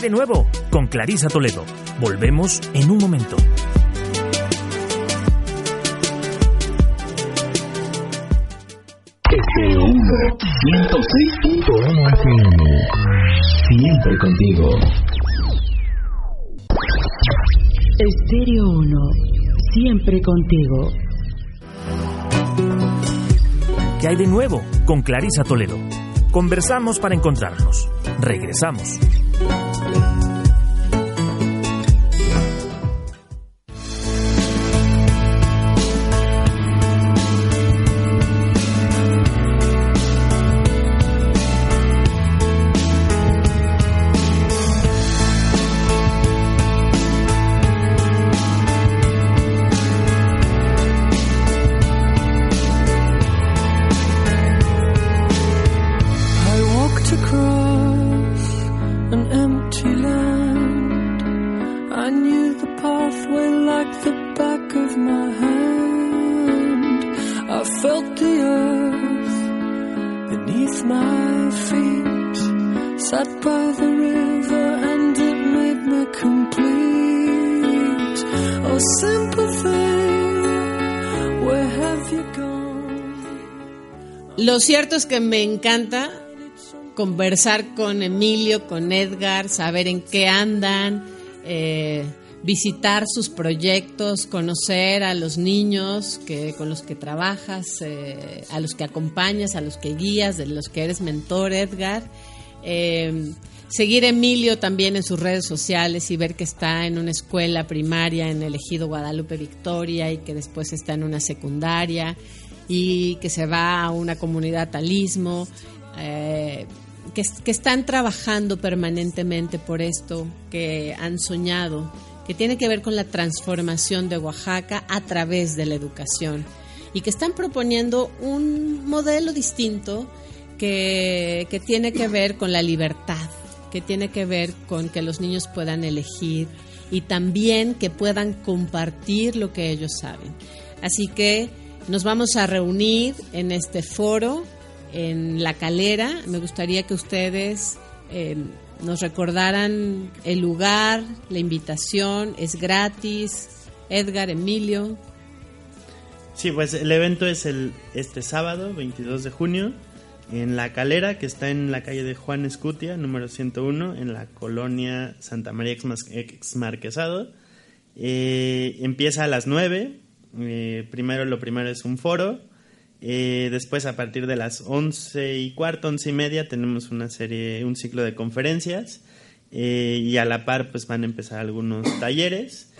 Hay de nuevo? Con Clarisa Toledo. Volvemos en un momento. FM 106.1 FM. Siempre contigo. Estéreo 1, siempre contigo. ¿Qué hay de nuevo? Con Clarisa Toledo. Conversamos para encontrarnos. Regresamos. Lo cierto es que me encanta conversar con Emilio, con Edgar, saber en qué andan, eh, visitar sus proyectos, conocer a los niños que, con los que trabajas, eh, a los que acompañas, a los que guías, de los que eres mentor, Edgar. Eh, seguir a Emilio también en sus redes sociales y ver que está en una escuela primaria en el ejido Guadalupe Victoria y que después está en una secundaria y que se va a una comunidad talismo, eh, que, que están trabajando permanentemente por esto, que han soñado, que tiene que ver con la transformación de Oaxaca a través de la educación y que están proponiendo un modelo distinto que, tiene que ver con la libertad, que tiene que ver con que los niños puedan elegir y también que puedan compartir lo que ellos saben. Así que nos vamos a reunir en este foro en La Calera. Me gustaría que ustedes eh, nos recordaran el lugar, la invitación, es gratis. Edgar, Emilio. Sí, pues el evento es el este sábado, 22 de junio, en La Calera, que está en la calle de Juan Escutia, número 101, en la colonia Santa María Exmarquesado. Eh, empieza a las 9. eh, primero, lo primero es un foro. Eh, después, a partir de las 11 y cuarto, 11 y media, tenemos una serie, un ciclo de conferencias. eh, y a la par, pues van a empezar algunos talleres.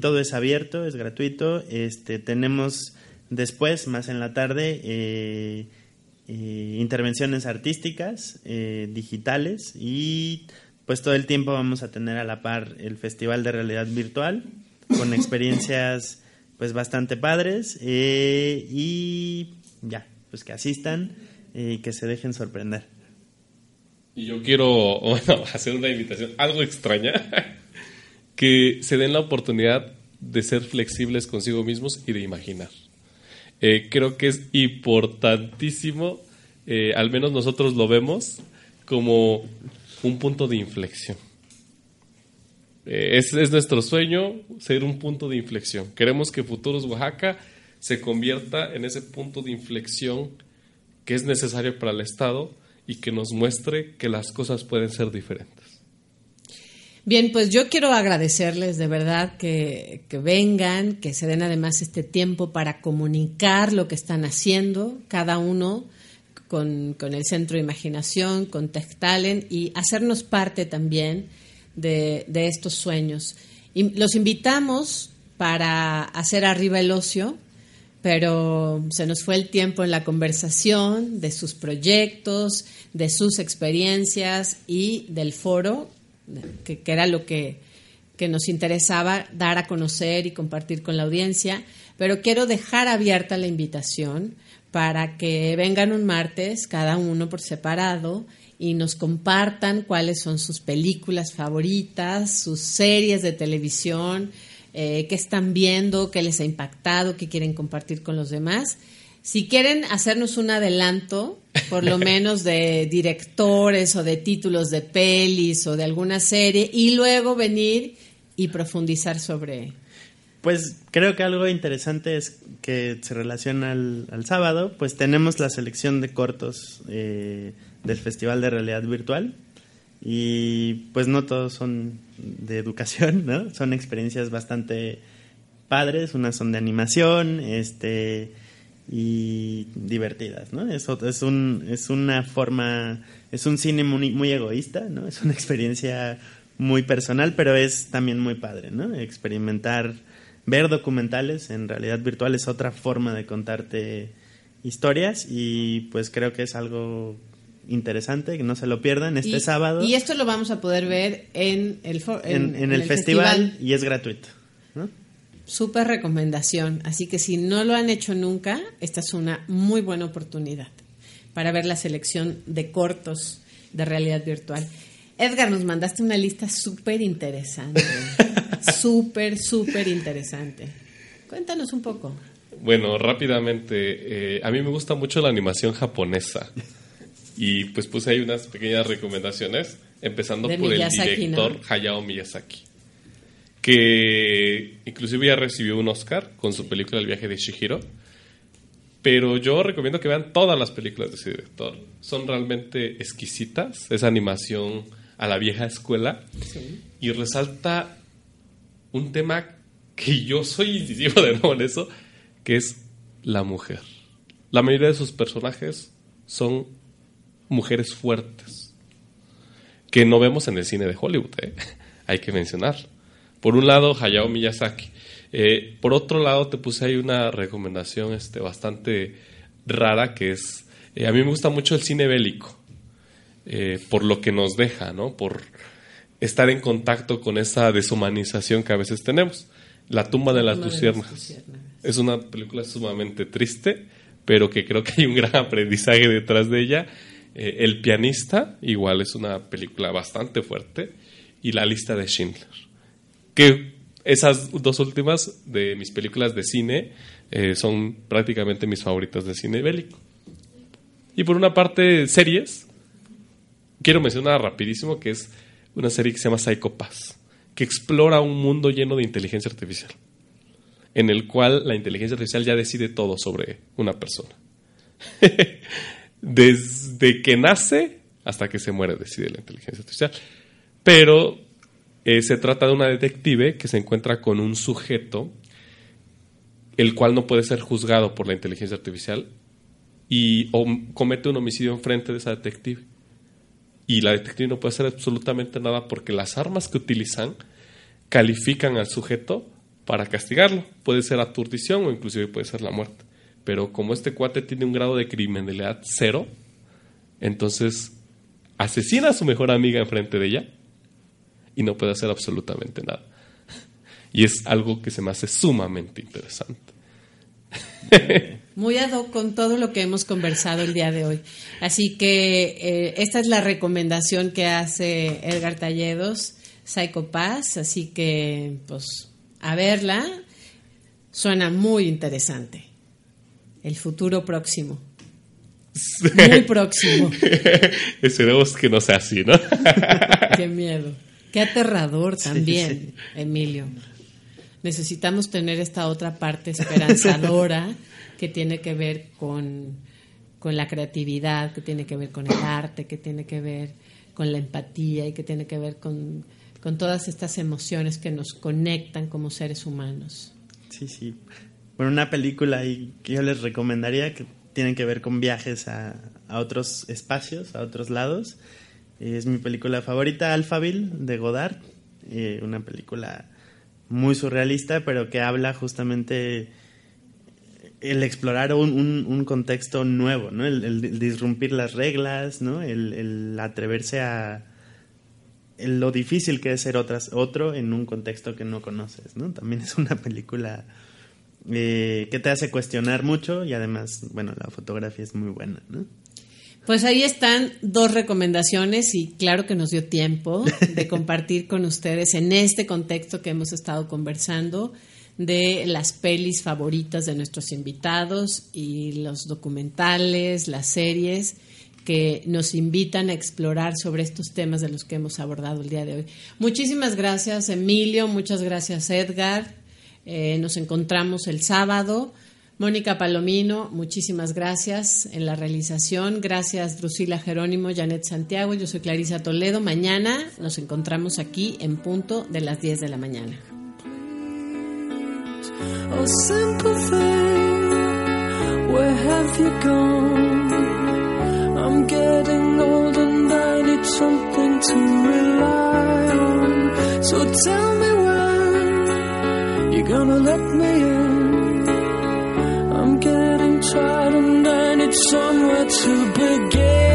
Todo es abierto, es gratuito. Este, tenemos después, más en la tarde, eh, intervenciones artísticas, eh, digitales y pues todo el tiempo vamos a tener a la par el Festival de Realidad Virtual con <laughs> experiencias pues bastante padres eh, y ya, pues que asistan eh, y que se dejen sorprender. Y yo quiero <laughs> bueno, hacer una invitación algo extraña, <laughs> que se den la oportunidad de ser flexibles consigo mismos y de imaginar. Eh, creo que es importantísimo, eh, al menos nosotros lo vemos, como un punto de inflexión. Eh, es, es nuestro sueño ser un punto de inflexión. Queremos que Futuros Oaxaca se convierta en ese punto de inflexión que es necesario para el Estado y que nos muestre que las cosas pueden ser diferentes. Bien, pues yo quiero agradecerles de verdad que, vengan, que se den además este tiempo para comunicar lo que están haciendo, cada uno con, con el Centro de Imaginación, con Tech Talent y hacernos parte también de, de estos sueños. Y los invitamos para hacer arriba el ocio, pero se nos fue el tiempo en la conversación de sus proyectos, de sus experiencias y del foro, que, era lo que, que nos interesaba dar a conocer y compartir con la audiencia. Pero quiero dejar abierta la invitación para que vengan un martes, cada uno por separado, y nos compartan cuáles son sus películas favoritas, sus series de televisión, eh, qué están viendo, qué les ha impactado, qué quieren compartir con los demás. Si quieren hacernos un adelanto, por lo <laughs> menos de directores o de títulos de pelis o de alguna serie, y luego venir y profundizar sobre... Pues creo que algo interesante es que se relaciona al, al sábado, pues tenemos la selección de cortos eh, del Festival de Realidad Virtual. Y pues no todos son de educación, <laughs> ¿no? Son experiencias bastante padres, unas son de animación, este y divertidas, ¿no? Es, es, un, es una forma, es un cine muy, muy egoísta, ¿no? Es una <laughs> experiencia muy personal, pero es también muy padre, ¿no? Experimentar, ver documentales en realidad virtual es otra forma de contarte historias y pues creo que es algo interesante, que no se lo pierdan este y, sábado Y esto lo vamos a poder ver en el, en el, festival, y es gratuito, ¿no? Súper recomendación. Así que si no lo han hecho nunca, esta es una muy buena oportunidad para ver la selección de cortos de realidad virtual. Edgar, nos mandaste una lista súper interesante. <laughs> súper, súper interesante. Cuéntanos un poco. Bueno, rápidamente, eh, a mí me gusta mucho la animación japonesa. Y pues puse ahí unas pequeñas recomendaciones, empezando De por Miyazaki, el director ¿no? Hayao Miyazaki, que inclusive ya recibió un Oscar con su película El viaje de Shihiro. Pero yo recomiendo que vean todas las películas de ese director. Son realmente exquisitas, esa animación a la vieja escuela. Y resalta un tema que yo soy incisivo de nuevo en eso, que es la mujer. La mayoría de sus personajes son mujeres fuertes, que no vemos en el cine de Hollywood, ¿eh? <laughs> hay que mencionar. Por un lado, Hayao Miyazaki. Eh, por otro lado, te puse ahí una recomendación este, bastante rara, que es, eh, a mí me gusta mucho el cine bélico, eh, por lo que nos deja, ¿no? Por estar en contacto con esa deshumanización que a veces tenemos. La tumba de las luciérnagas. Es una película sumamente triste, pero que creo que hay un gran <laughs> aprendizaje detrás de ella. El pianista, igual es una película bastante fuerte. Y La lista de Schindler. Que esas dos últimas de mis películas de cine eh, son prácticamente mis favoritas de cine bélico. Y por una parte, series. Quiero mencionar rapidísimo que es una serie que se llama Psycho Pass, que explora un mundo lleno de inteligencia artificial, en el cual la inteligencia artificial ya decide todo sobre una persona. <laughs> Desde que nace hasta que se muere decide la inteligencia artificial. Pero eh, se trata de una detective que se encuentra con un sujeto el cual no puede ser juzgado por la inteligencia artificial y comete un homicidio enfrente de esa detective. Y la detective no puede hacer absolutamente nada porque las armas que utilizan califican al sujeto para castigarlo. Puede ser aturdición o inclusive puede ser la muerte. Pero como este cuate tiene un grado de criminalidad cero, entonces asesina a su mejor amiga enfrente de ella y no puede hacer absolutamente nada. Y es algo que se me hace sumamente interesante. Muy ad hoc con todo lo que hemos conversado el día de hoy. Así que eh, esta es la recomendación que hace Edgar Talledos, Psycho Pass. Así que, pues, a verla. Suena muy interesante. El futuro próximo. Muy próximo. <laughs> Esperemos que no sea así, ¿no? <laughs> Qué miedo. Qué aterrador también, Emilio. Necesitamos tener esta otra parte esperanzadora <laughs> que tiene que ver con, con la creatividad, que tiene que ver con el arte, que tiene que ver con la empatía y que tiene que ver con, con todas estas emociones que nos conectan como seres humanos. Sí, sí. Bueno, una película ahí que yo les recomendaría que tienen que ver con viajes a, a otros espacios, a otros lados. Es mi película favorita, Alphaville, de Godard. Eh, una película muy surrealista, pero que habla justamente el explorar un, un- contexto nuevo, ¿no? El, el disrumpir las reglas, ¿no? El, atreverse a lo difícil que es ser otras, otro en un contexto que no conoces, ¿no? También es una película eh, que te hace cuestionar mucho y además, bueno, la fotografía es muy buena, ¿no? Pues ahí están dos recomendaciones y claro que nos dio tiempo de <laughs> compartir con ustedes en este contexto que hemos estado conversando de las pelis favoritas de nuestros invitados y los documentales, las series que nos invitan a explorar sobre estos temas de los que hemos abordado el día de hoy. Muchísimas gracias Emilio, muchas gracias Edgar. Eh, nos encontramos el sábado. Mónica Palomino, muchísimas gracias en la realización. Gracias Drusila Jerónimo, Janet Santiago. Yo soy Clarisa Toledo. Mañana nos encontramos aquí en punto de las 10 de la mañana. So me you're gonna let me in. And I need somewhere to begin.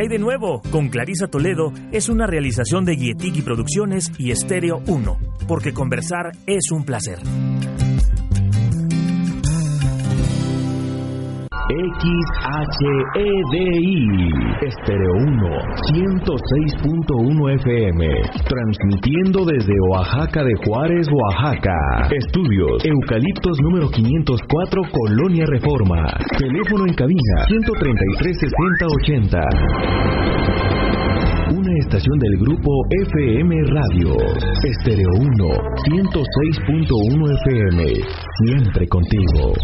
Hay de nuevo? Con Clarisa Toledo es una realización de Guietiki Producciones y Estéreo 1, porque conversar es un placer. XHEDI, Estéreo 1, 106.1 FM, transmitiendo desde Oaxaca de Juárez, Oaxaca. Estudios, Eucaliptos número 504, Colonia Reforma. Teléfono en cabina, 133 6080. Una estación del grupo FM Radio. Estéreo 1, 106.1 FM. Siempre contigo.